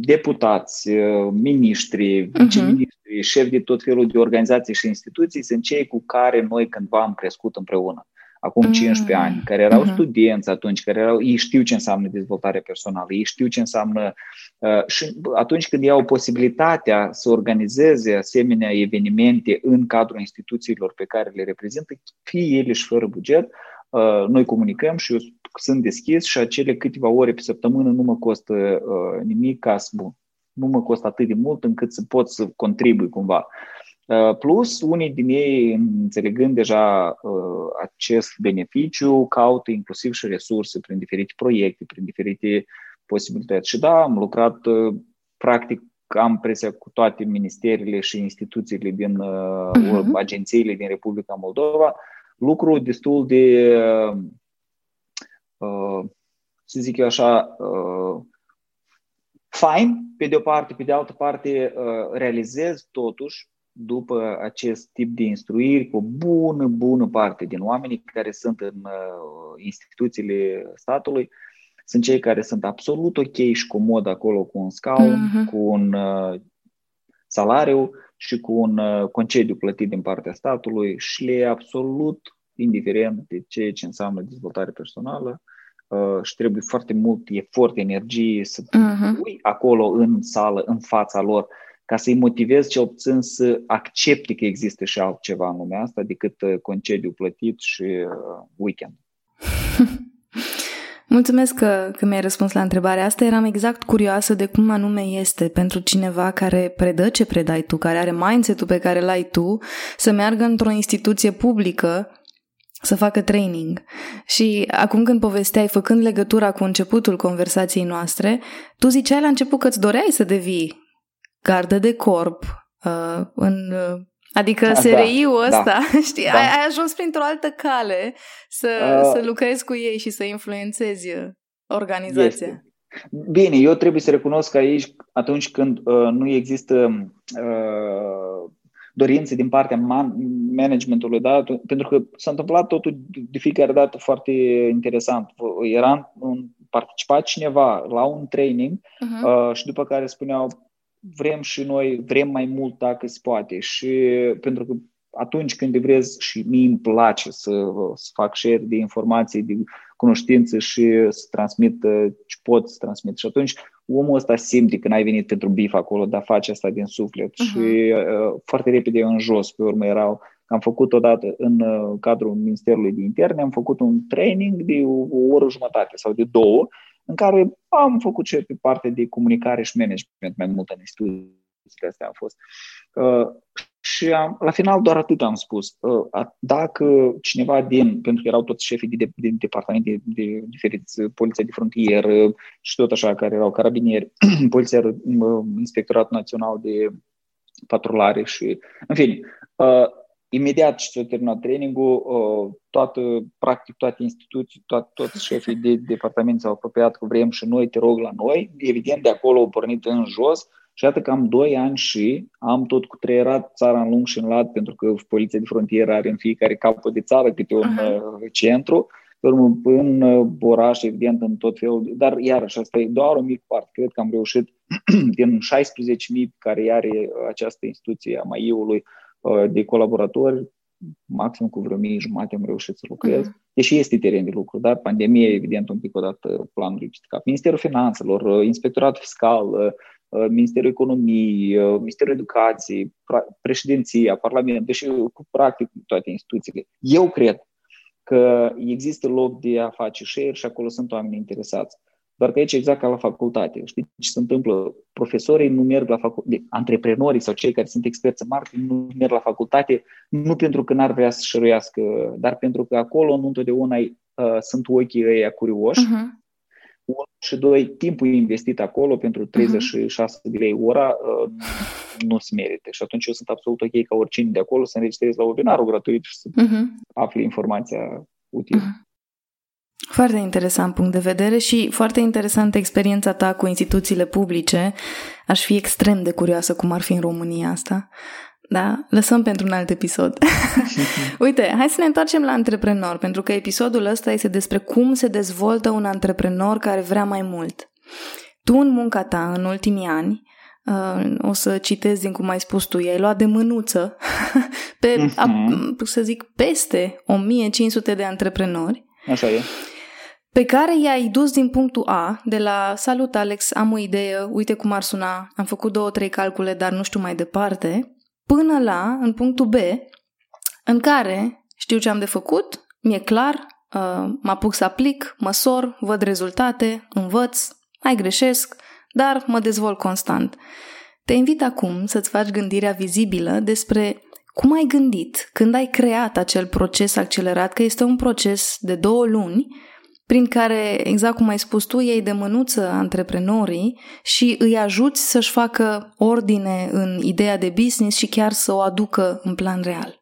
deputați, uh, miniștri, uh-huh. viceministri, șefi de tot felul de organizații și instituții sunt cei cu care noi cândva am crescut împreună acum 15 mm. ani, care erau mm-hmm. studenți atunci, care erau, ei știu ce înseamnă dezvoltare personală, ei știu ce înseamnă uh, și atunci când iau posibilitatea să organizeze asemenea evenimente în cadrul instituțiilor pe care le reprezintă, fie ele și fără buget, uh, noi comunicăm și eu sunt deschis și acele câteva ore pe săptămână nu mă costă uh, nimic ca să bun. Nu mă costă atât de mult încât să pot să contribui cumva. Uh, plus, unii din ei, înțelegând deja uh, acest beneficiu, caută inclusiv și resurse prin diferite proiecte, prin diferite posibilități. Și da, am lucrat uh, practic am presia cu toate ministerile și instituțiile din uh-huh. agențiile din Republica Moldova, lucru destul de, uh, să zic eu așa, uh, fain, pe de o parte, pe de altă parte, uh, realizez totuși după acest tip de instruiri cu o bună, bună parte din oamenii care sunt în uh, instituțiile statului, sunt cei care sunt absolut ok și comod acolo cu un scaun, uh-huh. cu un uh, salariu și cu un uh, concediu plătit din partea statului și le e absolut indiferent de ceea ce înseamnă dezvoltare personală uh, și trebuie foarte mult efort, energie să uh-huh. pui acolo în sală, în fața lor ca să-i motivez cel puțin să accepte că există și altceva în lumea asta decât uh, concediu plătit și uh, weekend. Mulțumesc că, că mi-ai răspuns la întrebarea asta. Eram exact curioasă de cum anume este pentru cineva care predă ce predai tu, care are mindset-ul pe care l-ai tu, să meargă într-o instituție publică să facă training. Și acum când povesteai, făcând legătura cu începutul conversației noastre, tu ziceai la început că îți doreai să devii gardă de corp, uh, în, uh, adică SRI-ul da, ăsta, da, știi, da. Ai, ai ajuns printr-o altă cale să, uh, să lucrezi cu ei și să influențezi uh, organizația. Este. Bine, eu trebuie să recunosc că aici, atunci când uh, nu există uh, dorințe din partea man- managementului, da? pentru că s-a întâmplat totul de fiecare dată foarte interesant. Era un, participat cineva la un training uh-huh. uh, și după care spuneau, vrem și noi, vrem mai mult dacă se poate și pentru că atunci când vrezi și mie îmi place să, să fac share de informații, de cunoștință și să transmit ce pot să transmit. Și atunci omul ăsta simte că n-ai venit pentru bif acolo, dar face asta din suflet. Uh-huh. Și uh, foarte repede în jos, pe urmă erau am făcut odată în uh, cadrul Ministerului de Interne, am făcut un training de o, o oră jumătate sau de două, în care am făcut și pe parte de comunicare și management mai mult în instituțiile astea am fost. Uh, Și am, la final doar atât am spus. Dacă cineva din, pentru că erau toți șefii de, de, de departamente de, de diferiți, poliția de frontieră și tot așa, care erau carabinieri, poliția, inspectoratul național de patrulare și, în fine, imediat ce s-a terminat trainingul, toată, practic toate instituții, toate, toți șefii de departament s-au apropiat cu vrem și noi, te rog la noi. Evident, de acolo au pornit în jos și iată că am doi ani și am tot cu treierat țara în lung și în lat, pentru că poliția de frontieră are în fiecare capăt de țară câte un uh-huh. centru, pe urmă, în uh, oraș, evident, în tot felul, dar iarăși asta e doar o mică parte. Cred că am reușit din 16.000 care are această instituție a MAI-ului uh, de colaboratori, maxim cu vreo mii jumate am reușit să lucrez, uh-huh. deși este teren de lucru, dar pandemia, evident, un pic odată planul justificat. Ministerul Finanțelor, Inspectoratul Fiscal, Uh, Ministerul Economiei, uh, Ministerul Educației, președinția, Parlamentul, deși cu practic toate instituțiile. Eu cred că există loc de a face share și acolo sunt oameni interesați. Doar că aici exact ca la facultate. Știi ce se întâmplă? Profesorii nu merg la facultate, antreprenorii sau cei care sunt experți în marketing nu merg la facultate nu pentru că n-ar vrea să șăruiască, dar pentru că acolo nu întotdeauna uh, sunt ochii ăia curioși uh-huh Unu și doi, timpul investit acolo pentru 36 uh-huh. de lei ora uh, nu se merită. Și atunci eu sunt absolut ok ca oricine de acolo să înregistrez la webinarul gratuit și să uh-huh. afli informația utilă. Uh-huh. Foarte interesant punct de vedere și foarte interesantă experiența ta cu instituțiile publice. Aș fi extrem de curioasă cum ar fi în România asta. Da? Lăsăm pentru un alt episod. Uite, hai să ne întoarcem la antreprenor, pentru că episodul ăsta este despre cum se dezvoltă un antreprenor care vrea mai mult. Tu, în munca ta, în ultimii ani, uh, o să citez din cum ai spus tu, i-ai luat de mânuță pe, uh-huh. a, să zic, peste 1500 de antreprenori. Așa e. Pe care i-ai dus din punctul A, de la salut Alex, am o idee, uite cum ar suna, am făcut două, trei calcule, dar nu știu mai departe, până la, în punctul B, în care știu ce am de făcut, mi-e clar, uh, mă apuc să aplic, măsor, văd rezultate, învăț, mai greșesc, dar mă dezvolt constant. Te invit acum să-ți faci gândirea vizibilă despre cum ai gândit când ai creat acel proces accelerat, că este un proces de două luni prin care, exact cum ai spus tu, iei de mânuță antreprenorii și îi ajuți să-și facă ordine în ideea de business și chiar să o aducă în plan real.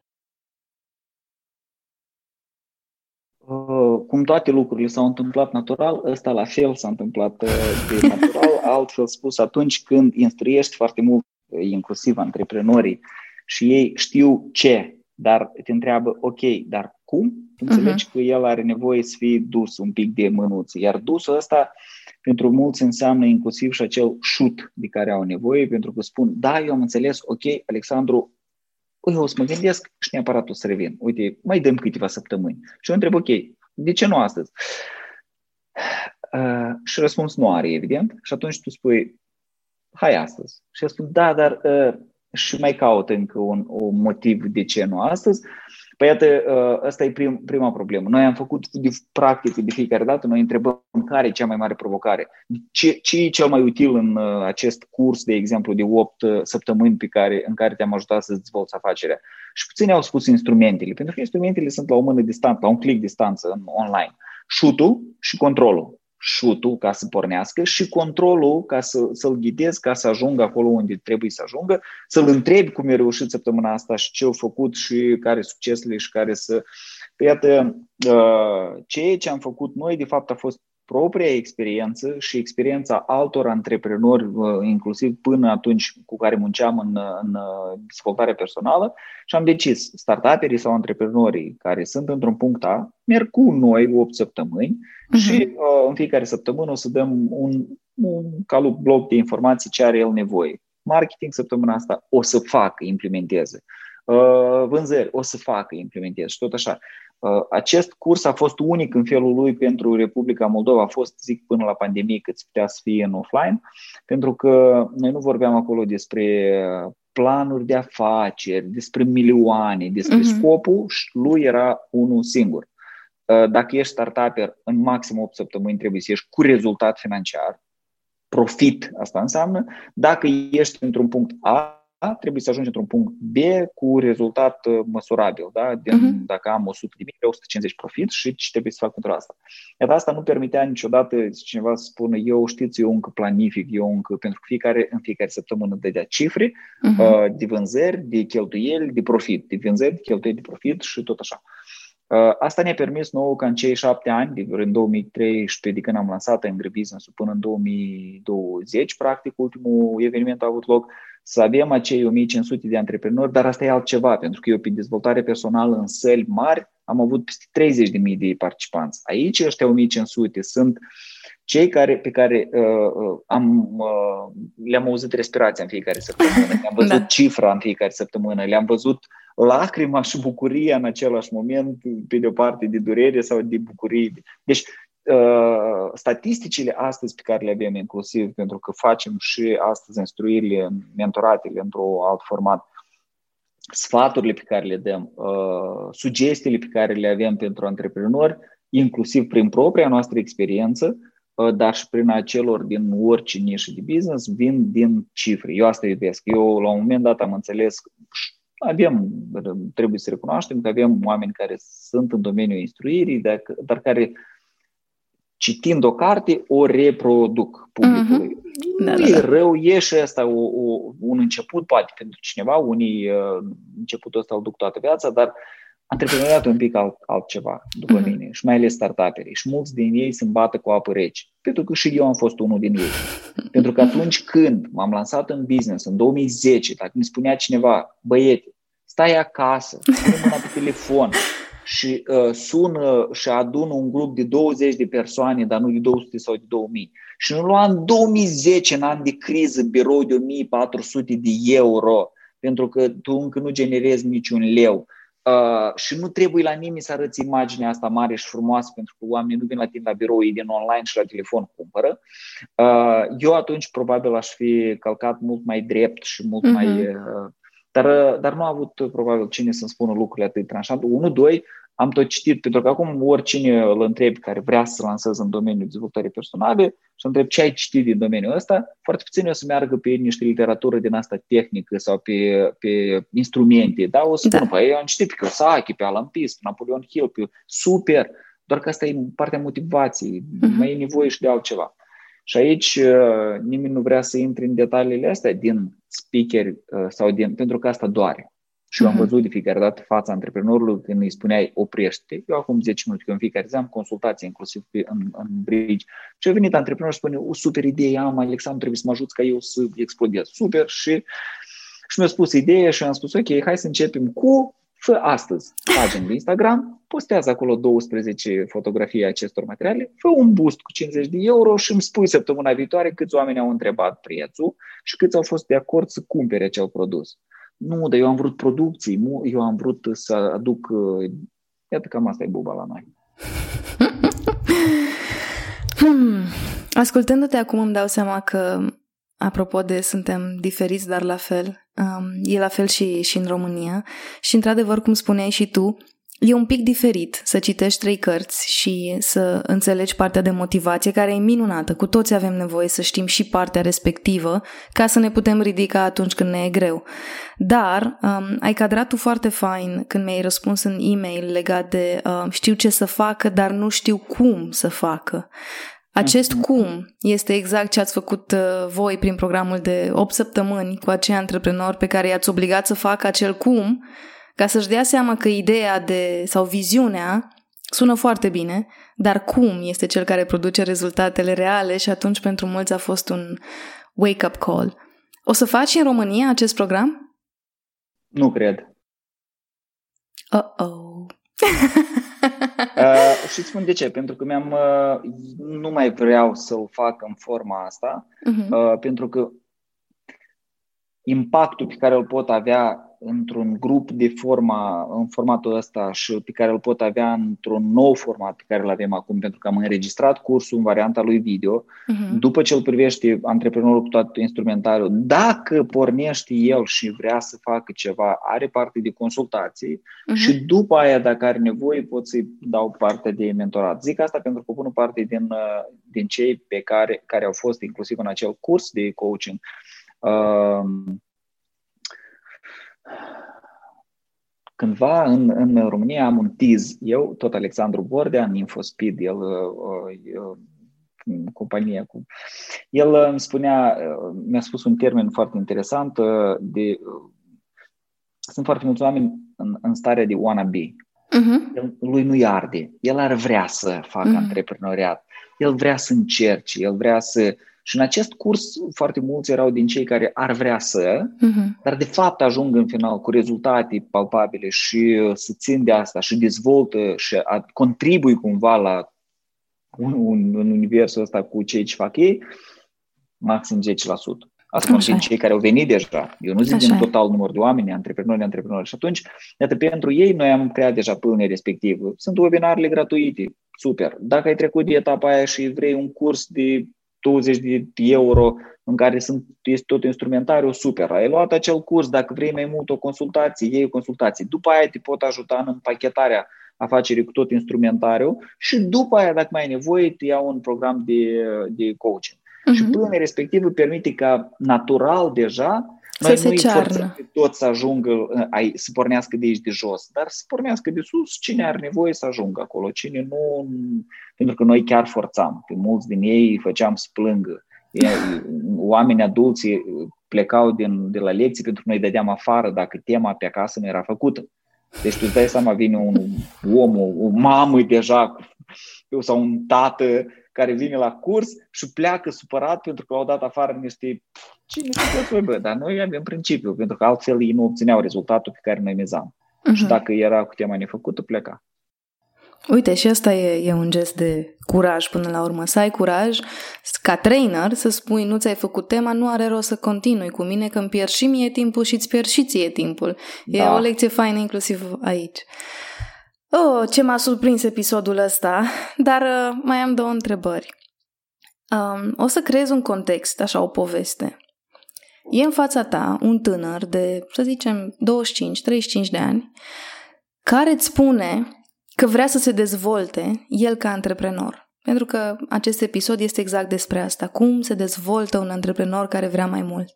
Uh, cum toate lucrurile s-au întâmplat natural, ăsta la fel s-a întâmplat uh, de natural, altfel spus, atunci când instruiești foarte mult, uh, inclusiv antreprenorii, și ei știu ce, dar te întreabă, ok, dar cum, înțelegi uh-huh. că el are nevoie să fie dus un pic de mânuță. Iar dusul ăsta pentru mulți înseamnă inclusiv și acel șut de care au nevoie, pentru că spun, da, eu am înțeles, ok, Alexandru, eu o să mă gândesc și neapărat o să revin. Uite, mai dăm câteva săptămâni. Și eu întreb, ok, de ce nu astăzi? Uh, și răspuns nu are, evident. Și atunci tu spui, hai astăzi. Și eu spun, da, dar uh, și mai caut încă un, un motiv de ce nu astăzi. Păi iată, asta uh, e prim, prima problemă. Noi am făcut de practică de fiecare dată, noi întrebăm care e cea mai mare provocare. Ce, ce e cel mai util în uh, acest curs, de exemplu, de 8 uh, săptămâni pe care, în care te-am ajutat să dezvolți afacerea? Și puțini au spus instrumentele, pentru că instrumentele sunt la o mână distanță, la un click distanță în online. Șutul și controlul șutul ca să pornească și controlul ca să, să-l ghidezi ca să ajungă acolo unde trebuie să ajungă, să-l întrebi cum e reușit săptămâna asta și ce a făcut și care succesele și care să... Păi iată, uh, ceea ce am făcut noi, de fapt, a fost propria experiență și experiența altor antreprenori, uh, inclusiv până atunci cu care munceam în, în dezvoltare personală și am decis, startuperii sau antreprenorii care sunt într-un punct A, merg cu noi 8 săptămâni uh-huh. și uh, în fiecare săptămână o să dăm un, un calup bloc de informații ce are el nevoie. Marketing săptămâna asta o să facă, implementeze. Uh, vânzări o să facă, implementeze și tot așa. Uh, acest curs a fost unic în felul lui pentru Republica Moldova, a fost, zic, până la pandemie cât putea să fie în offline, pentru că noi nu vorbeam acolo despre planuri de afaceri, despre milioane, despre uh-huh. scopul lui era unul singur. Uh, dacă ești startuper, în maxim 8 săptămâni trebuie să ieși cu rezultat financiar, profit, asta înseamnă. Dacă ești într-un punct A, trebuie să ajungi într-un punct B cu rezultat uh, măsurabil. Da? Din, uh-huh. Dacă am 100 de mii, 150 profit și ce trebuie să fac pentru asta. Iar asta nu permitea niciodată cineva să spună eu știți, eu încă planific, eu încă, pentru că fiecare, în fiecare săptămână dădea cifre uh-huh. uh, de vânzări, de cheltuieli, de profit, de vânzări, de cheltuieli, de profit și tot așa. Uh, asta ne-a permis nouă ca în cei șapte ani, de în 2013, de când am lansat Angry Business până în 2020, practic, ultimul eveniment a avut loc, să avem acei 1500 de antreprenori, dar asta e altceva, pentru că eu pe dezvoltare personală în săli mari am avut peste 30.000 de participanți. Aici ăștia 1500 sunt cei care, pe care uh, uh, am, uh, le-am auzit respirația în fiecare săptămână, le-am văzut da. cifra în fiecare săptămână, le-am văzut lacrima și bucuria în același moment, pe de o parte de durere sau de bucurie. Deci, uh, statisticile astăzi pe care le avem inclusiv, pentru că facem și astăzi instruirile, mentoratele într-un alt format, sfaturile pe care le dăm, uh, sugestiile pe care le avem pentru antreprenori, inclusiv prin propria noastră experiență, uh, dar și prin acelor din orice nișă de business, vin din cifre. Eu asta iubesc. Eu, la un moment dat, am înțeles avem, trebuie să recunoaștem că avem oameni care sunt în domeniul instruirii, dar care citind o carte, o reproduc publicului. Uh-huh. Da, nu da, e da. rău, e și asta o, o, un început, poate pentru cineva, unii uh, începutul ăsta îl duc toată viața, dar antreprenoriatul e un pic alt, altceva, după uh-huh. mine, și mai ales startuperii. Și mulți din ei se îmbată cu apă rece, pentru că și eu am fost unul din ei. pentru că atunci când m-am lansat în business, în 2010, dacă mi spunea cineva, băiete, stai acasă, pune mâna pe telefon și uh, sună și adună un grup de 20 de persoane, dar nu de 200 sau de 2000. Și nu lua în 2010, în an de criză, birou de 1400 de euro, pentru că tu încă nu generezi niciun leu. Uh, și nu trebuie la nimeni să arăți imaginea asta mare și frumoasă, pentru că oamenii nu vin la tine la birou, ei din online și la telefon cumpără. Uh, eu atunci probabil aș fi călcat mult mai drept și mult uh-huh. mai uh, dar, dar nu a avut probabil cine să-mi spună lucrurile atât tranșant. Unu, doi, am tot citit, pentru că acum oricine îl întreb care vrea să lanseze în domeniul dezvoltării personale și întreb ce ai citit din domeniul ăsta, foarte puțin o să meargă pe niște literatură din asta tehnică sau pe, pe instrumente. Da, o să da. spun, păi eu am citit pe Kiyosaki, pe Alan Pease, pe Napoleon Hill, pe super, doar că asta e partea motivației, uh-huh. mai e nevoie și de altceva. Și aici uh, nimeni nu vrea să intre în detaliile astea din speaker uh, sau din, pentru că asta doare. Și eu am mhm. văzut de fiecare dată fața antreprenorului când îi spuneai oprește. Eu acum 10 minute, că în fiecare zi am consultații inclusiv pe, în, în bridge. Și a venit antreprenorul și spune, o super idee am, Alexandru, trebuie să mă ajut ca eu să explodez. Super și, și mi-a spus ideea și am spus, ok, hai să începem cu Fă astăzi pagini de Instagram, postează acolo 12 fotografii acestor materiale, fă un boost cu 50 de euro și îmi spui săptămâna viitoare câți oameni au întrebat prețul și câți au fost de acord să cumpere acel produs. Nu, dar eu am vrut producții, eu am vrut să aduc... Uh, iată cam asta e buba la noi. Hmm. Ascultându-te acum îmi dau seama că, apropo de suntem diferiți, dar la fel, um, e la fel și, și în România și, într-adevăr, cum spuneai și tu, E un pic diferit să citești trei cărți și să înțelegi partea de motivație, care e minunată. Cu toți avem nevoie să știm și partea respectivă ca să ne putem ridica atunci când ne e greu. Dar um, ai cadrat tu foarte fain când mi-ai răspuns în e-mail legat de uh, știu ce să facă, dar nu știu cum să facă. Acest mhm. cum este exact ce ați făcut uh, voi prin programul de 8 săptămâni cu acei antreprenori pe care i-ați obligat să facă acel cum ca să-și dea seama că ideea de sau viziunea sună foarte bine, dar cum este cel care produce rezultatele reale și atunci pentru mulți a fost un wake-up call. O să faci în România acest program? Nu cred. Uh-oh. uh, și spun de ce, pentru că mi-am uh, nu mai vreau să-l fac în forma asta, uh-huh. uh, pentru că impactul pe care îl pot avea într-un grup de forma, în formatul ăsta și pe care îl pot avea într-un nou format pe care îl avem acum, pentru că am înregistrat cursul în varianta lui video, uh-huh. după ce îl privește antreprenorul cu tot instrumentarul, dacă pornește el și vrea să facă ceva, are parte de consultații uh-huh. și după aia, dacă are nevoie, pot să-i dau parte de mentorat. Zic asta pentru că pun parte din, din cei pe care, care au fost inclusiv în acel curs de coaching. Uh, Cândva în, în România am un tiz, eu, tot Alexandru Bordea, în Infospeed, el, uh, compania cu... El îmi spunea, mi-a spus un termen foarte interesant de... Sunt foarte mulți oameni în, în starea de wannabe. Uh-huh. El, lui nu-i arde. El ar vrea să facă uh-huh. antreprenoriat. El vrea să încerce, el vrea să și în acest curs foarte mulți erau din cei care ar vrea să, uh-huh. dar de fapt ajung în final cu rezultate palpabile și uh, se țin de asta și dezvoltă și contribui cumva la un, un, un universul ăsta cu cei ce fac ei, maxim 10%. Asta sunt cei care au venit deja. Eu nu zic Așa din total număr de oameni, antreprenori, antreprenori. Și atunci, iată, pentru ei noi am creat deja pâine respectivă. Sunt webinarele gratuite, super. Dacă ai trecut de etapa aia și vrei un curs de 20 de euro în care sunt, este tot instrumentariu, super. Ai luat acel curs, dacă vrei mai mult o consultație, iei o consultație. După aia te pot ajuta în împachetarea afacerii cu tot instrumentariu și după aia, dacă mai ai nevoie, te iau un program de, de coaching. Uh-huh. Și mhm. până respectiv permite ca natural deja noi să nu cearnă. pe toți să ajungă, ai, să pornească de aici de jos, dar să pornească de sus cine are nevoie să ajungă acolo, cine nu, pentru că noi chiar forțam, pe mulți din ei făceam să plângă. Oamenii adulți plecau din, de la lecții pentru că noi dădeam afară dacă tema pe acasă nu era făcută. Deci tu îți dai seama, vine un om, o, o mamă deja sau un tată care vine la curs și pleacă supărat pentru că au dat afară niște cine sunteți voi, bă? Dar noi avem principiu, pentru că altfel ei nu obțineau rezultatul pe care noi mizam. Uh-huh. Și dacă era cu tema nefăcută, pleca. Uite, și asta e, e un gest de curaj până la urmă. Să ai curaj ca trainer să spui nu ți-ai făcut tema, nu are rost să continui cu mine că îmi pierd și mie timpul și îți pierd și ție timpul. E da. o lecție faină inclusiv aici. Oh, ce m-a surprins episodul ăsta, dar uh, mai am două întrebări. Um, o să creez un context, așa o poveste. E în fața ta un tânăr de, să zicem, 25-35 de ani, care îți spune că vrea să se dezvolte el ca antreprenor. Pentru că acest episod este exact despre asta. Cum se dezvoltă un antreprenor care vrea mai mult.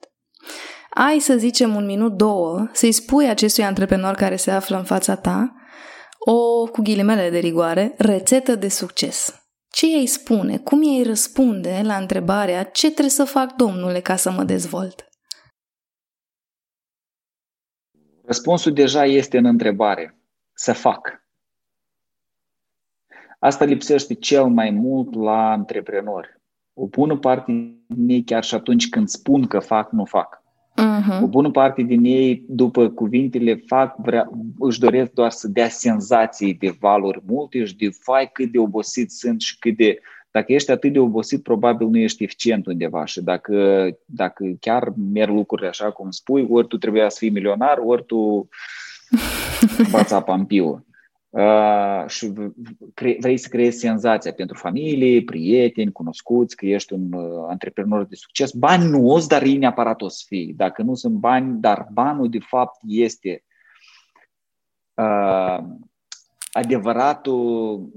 Ai, să zicem, un minut, două, să-i spui acestui antreprenor care se află în fața ta o, cu ghilimele de rigoare, rețetă de succes. Ce ei spune? Cum ei răspunde la întrebarea ce trebuie să fac, domnule, ca să mă dezvolt? Răspunsul deja este în întrebare. Să fac. Asta lipsește cel mai mult la antreprenori. O bună parte din ei, chiar și atunci când spun că fac, nu fac. Uh-huh. O bună parte din ei, după cuvintele fac, vrea, își doresc doar să dea senzații de valori multe și de fai cât de obosit sunt și cât de... Dacă ești atât de obosit, probabil nu ești eficient undeva și dacă, dacă chiar merg lucrurile așa cum spui, ori tu trebuia să fii milionar, ori tu bați apa în piu. Uh, și vrei să creezi senzația pentru familie, prieteni, cunoscuți, că ești un uh, antreprenor de succes. Bani nu o dar ei neapărat o să fie. Dacă nu sunt bani, dar banul de fapt este uh, adevăratul,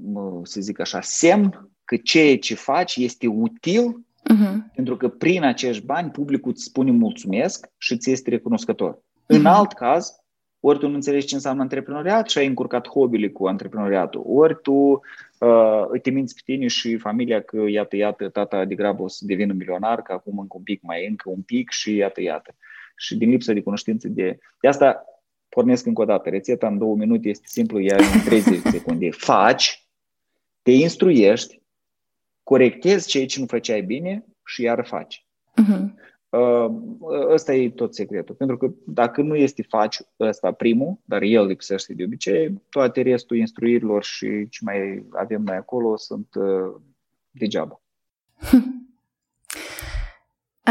să zic așa, semn că ceea ce faci este util uh-huh. pentru că prin acești bani publicul îți spune mulțumesc și ți este recunoscător. Uh-huh. În alt caz, ori tu nu înțelegi ce înseamnă antreprenoriat și ai încurcat hobby cu antreprenoriatul, ori tu uh, te minți pe tine și familia că iată, iată, tata degrabă o să devină milionar, că acum încă un pic mai încă un pic și iată, iată. Și din lipsă de cunoștință de... De asta pornesc încă o dată. Rețeta în două minute este simplu, ea în 30 secunde. Faci, te instruiești, corectezi ceea ce nu făceai bine și iar faci. Uh-huh. Ăsta e tot secretul. Pentru că dacă nu este faci ăsta primul, dar el lipsește de obicei, toate restul instruirilor și ce mai avem noi acolo sunt uh, degeaba.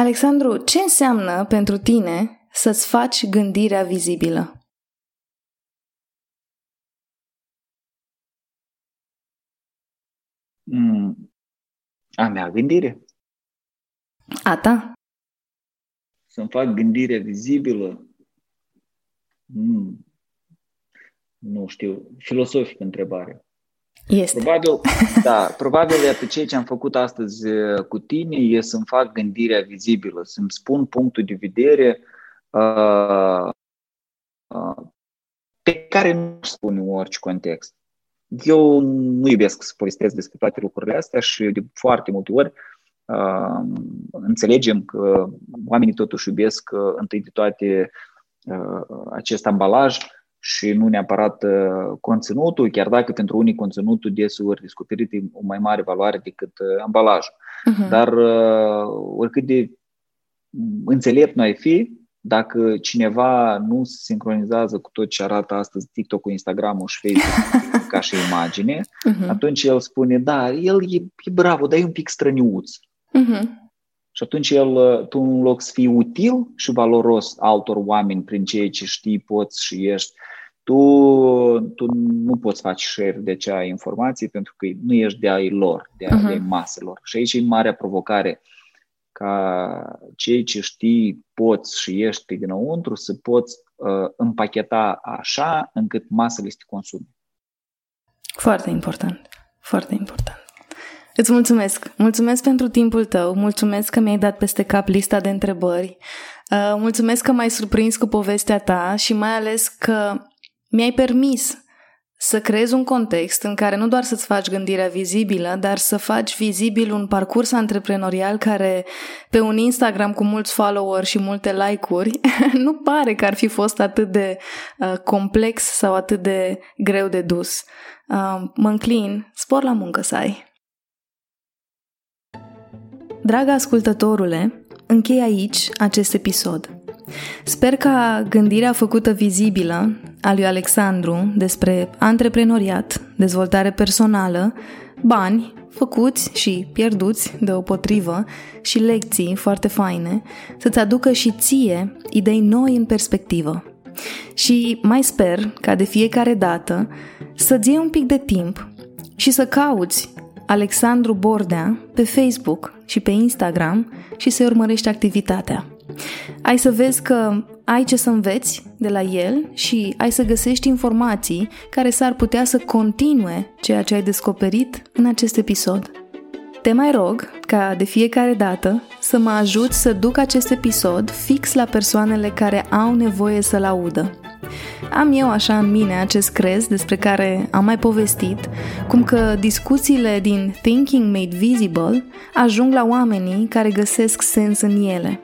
Alexandru, ce înseamnă pentru tine să-ți faci gândirea vizibilă? Mm. A mea gândire. A ta? să-mi fac gândire vizibilă, hmm, nu știu, filosofică întrebare. Este. Probabil, da, probabil iată ceea ce am făcut astăzi uh, cu tine e să-mi fac gândirea vizibilă, să-mi spun punctul de vedere uh, pe care nu spun în orice context. Eu nu iubesc să povestesc despre toate lucrurile astea și de foarte multe ori uh, înțelegem că oamenii totuși iubesc uh, întâi de toate uh, acest ambalaj și nu neapărat uh, conținutul, chiar dacă pentru unii conținutul deseori descoperit o mai mare valoare decât uh, ambalajul. Uh-huh. Dar uh, oricât de înțelept noi fi, dacă cineva nu se sincronizează cu tot ce arată astăzi TikTok-ul, Instagram-ul și Facebook ca și imagine, uh-huh. atunci el spune, da, el e, e bravo, dar e un pic străniuț. Uh-huh. Și atunci el, tu în loc să fii util și valoros altor oameni prin ceea ce știi, poți și ești, tu, tu nu poți face share de acea informație pentru că nu ești de ai lor, de a uh-huh. de maselor. Și aici e marea provocare ca cei ce știi, poți și ești pe dinăuntru să poți uh, împacheta așa încât masele să te consume. Foarte important, foarte important. Îți mulțumesc. Mulțumesc pentru timpul tău, mulțumesc că mi-ai dat peste cap lista de întrebări, uh, mulțumesc că m-ai surprins cu povestea ta și mai ales că mi-ai permis să creezi un context în care nu doar să-ți faci gândirea vizibilă, dar să faci vizibil un parcurs antreprenorial care pe un Instagram cu mulți follower și multe like-uri nu pare că ar fi fost atât de uh, complex sau atât de greu de dus. Uh, mă înclin, spor la muncă să ai. Dragă ascultătorule, închei aici acest episod. Sper ca gândirea făcută vizibilă a lui Alexandru despre antreprenoriat, dezvoltare personală, bani făcuți și pierduți de o potrivă și lecții foarte faine să-ți aducă și ție idei noi în perspectivă. Și mai sper ca de fiecare dată să-ți iei un pic de timp și să cauți Alexandru Bordea pe Facebook și pe Instagram și să-i urmărești activitatea. Ai să vezi că ai ce să înveți de la el și ai să găsești informații care s-ar putea să continue ceea ce ai descoperit în acest episod. Te mai rog ca de fiecare dată să mă ajut să duc acest episod fix la persoanele care au nevoie să-l audă. Am eu așa în mine acest crez despre care am mai povestit, cum că discuțiile din Thinking Made Visible ajung la oamenii care găsesc sens în ele –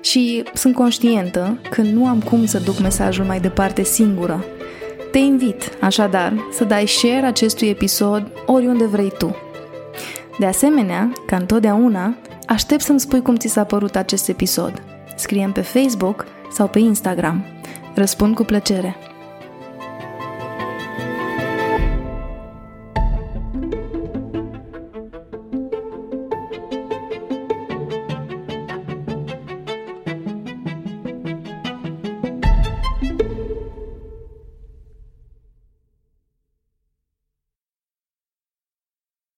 și sunt conștientă că nu am cum să duc mesajul mai departe singură. Te invit, așadar, să dai share acestui episod oriunde vrei tu. De asemenea, ca întotdeauna, aștept să-mi spui cum ți s-a părut acest episod. Scriem pe Facebook sau pe Instagram. Răspund cu plăcere.